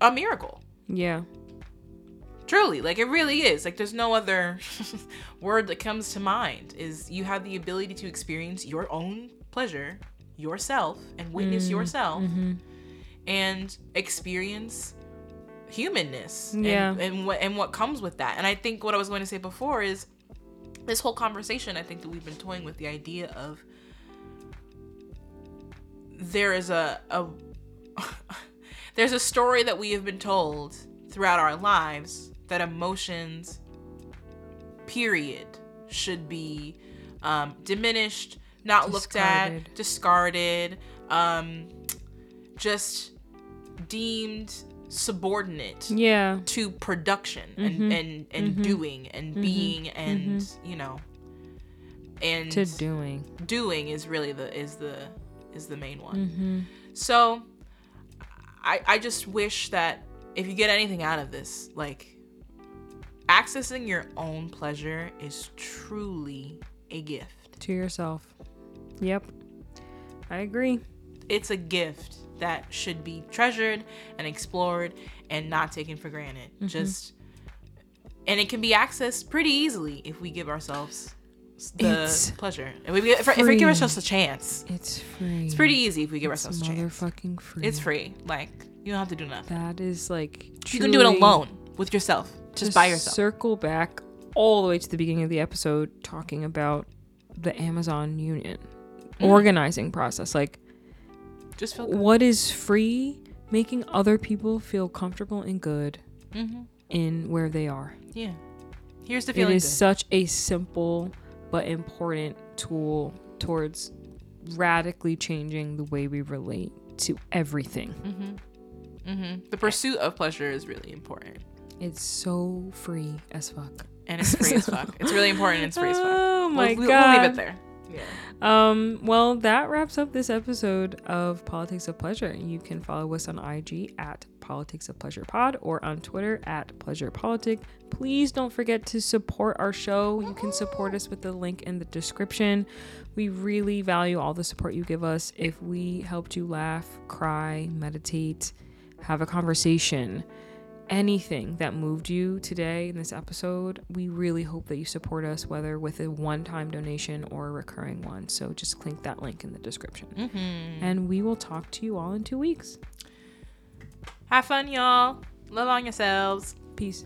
Speaker 2: a miracle.
Speaker 1: yeah.
Speaker 2: Truly, like it really is. Like there's no other word that comes to mind is you have the ability to experience your own pleasure yourself and witness mm, yourself mm-hmm. and experience humanness and-
Speaker 1: Yeah.
Speaker 2: and, what and what comes with that. And I think what I was going to say before is this whole conversation I think that we've been toying with the idea of there is a, a there's a story that we have been told throughout our lives that emotions period should be um, diminished not looked at
Speaker 1: Discarded.
Speaker 2: discarded um, just deemed subordinate
Speaker 1: Yeah.
Speaker 2: to production
Speaker 1: Mhm.
Speaker 2: and and and doing and being and you know and
Speaker 1: To doing.
Speaker 2: doing is really the is the is the main one. So I I just wish that if you get anything out of this, like accessing your own pleasure is truly a gift.
Speaker 1: To yourself. Yep. I agree.
Speaker 2: It's a gift that should be treasured and explored and not taken for granted. Mm-hmm. Just and it can be accessed pretty easily if we give ourselves the
Speaker 1: It's
Speaker 2: pleasure. If we, if, if we give ourselves a chance.
Speaker 1: It's free.
Speaker 2: It's pretty easy if we give
Speaker 1: It's
Speaker 2: ourselves a chance.
Speaker 1: motherfucking free.
Speaker 2: It's free. Like you don't have to do nothing.
Speaker 1: That is like
Speaker 2: You can do it alone with yourself, just by yourself.
Speaker 1: Circle back all the way to the beginning of the episode talking about the Amazon Union
Speaker 2: Mm.
Speaker 1: organizing process. Like,
Speaker 2: just
Speaker 1: what is free? Making other people feel comfortable and good
Speaker 2: hmm
Speaker 1: in where they are.
Speaker 2: Yeah. Here's the feeling.
Speaker 1: It is
Speaker 2: good.
Speaker 1: such a simple but important tool towards radically changing the way we relate to everything.
Speaker 2: Mm-hmm. Mm-hmm. The pursuit of pleasure is really important,
Speaker 1: It's so free as fuck.
Speaker 2: and it's free as fuck. It's really important. And it's free as fuck.
Speaker 1: Oh my
Speaker 2: we'll,
Speaker 1: god.
Speaker 2: We'll leave it there. Yeah.
Speaker 1: Um, well, that wraps up this episode of Politics of Pleasure. You can follow us on IG at Politics of Pleasure Pod or on Twitter at Pleasure Politic. Please don't forget to support our show. You can support us with the link in the description. We really value all the support you give us. If we helped you laugh, cry, meditate, have a conversation, anything that moved you today in this episode, we really hope that you support us, whether with a one time donation or a recurring one. So just click that link in the description.
Speaker 2: Mm-hmm.
Speaker 1: And we will talk to you all in two weeks.
Speaker 2: Have fun, y'all. Love on yourselves.
Speaker 1: Peace.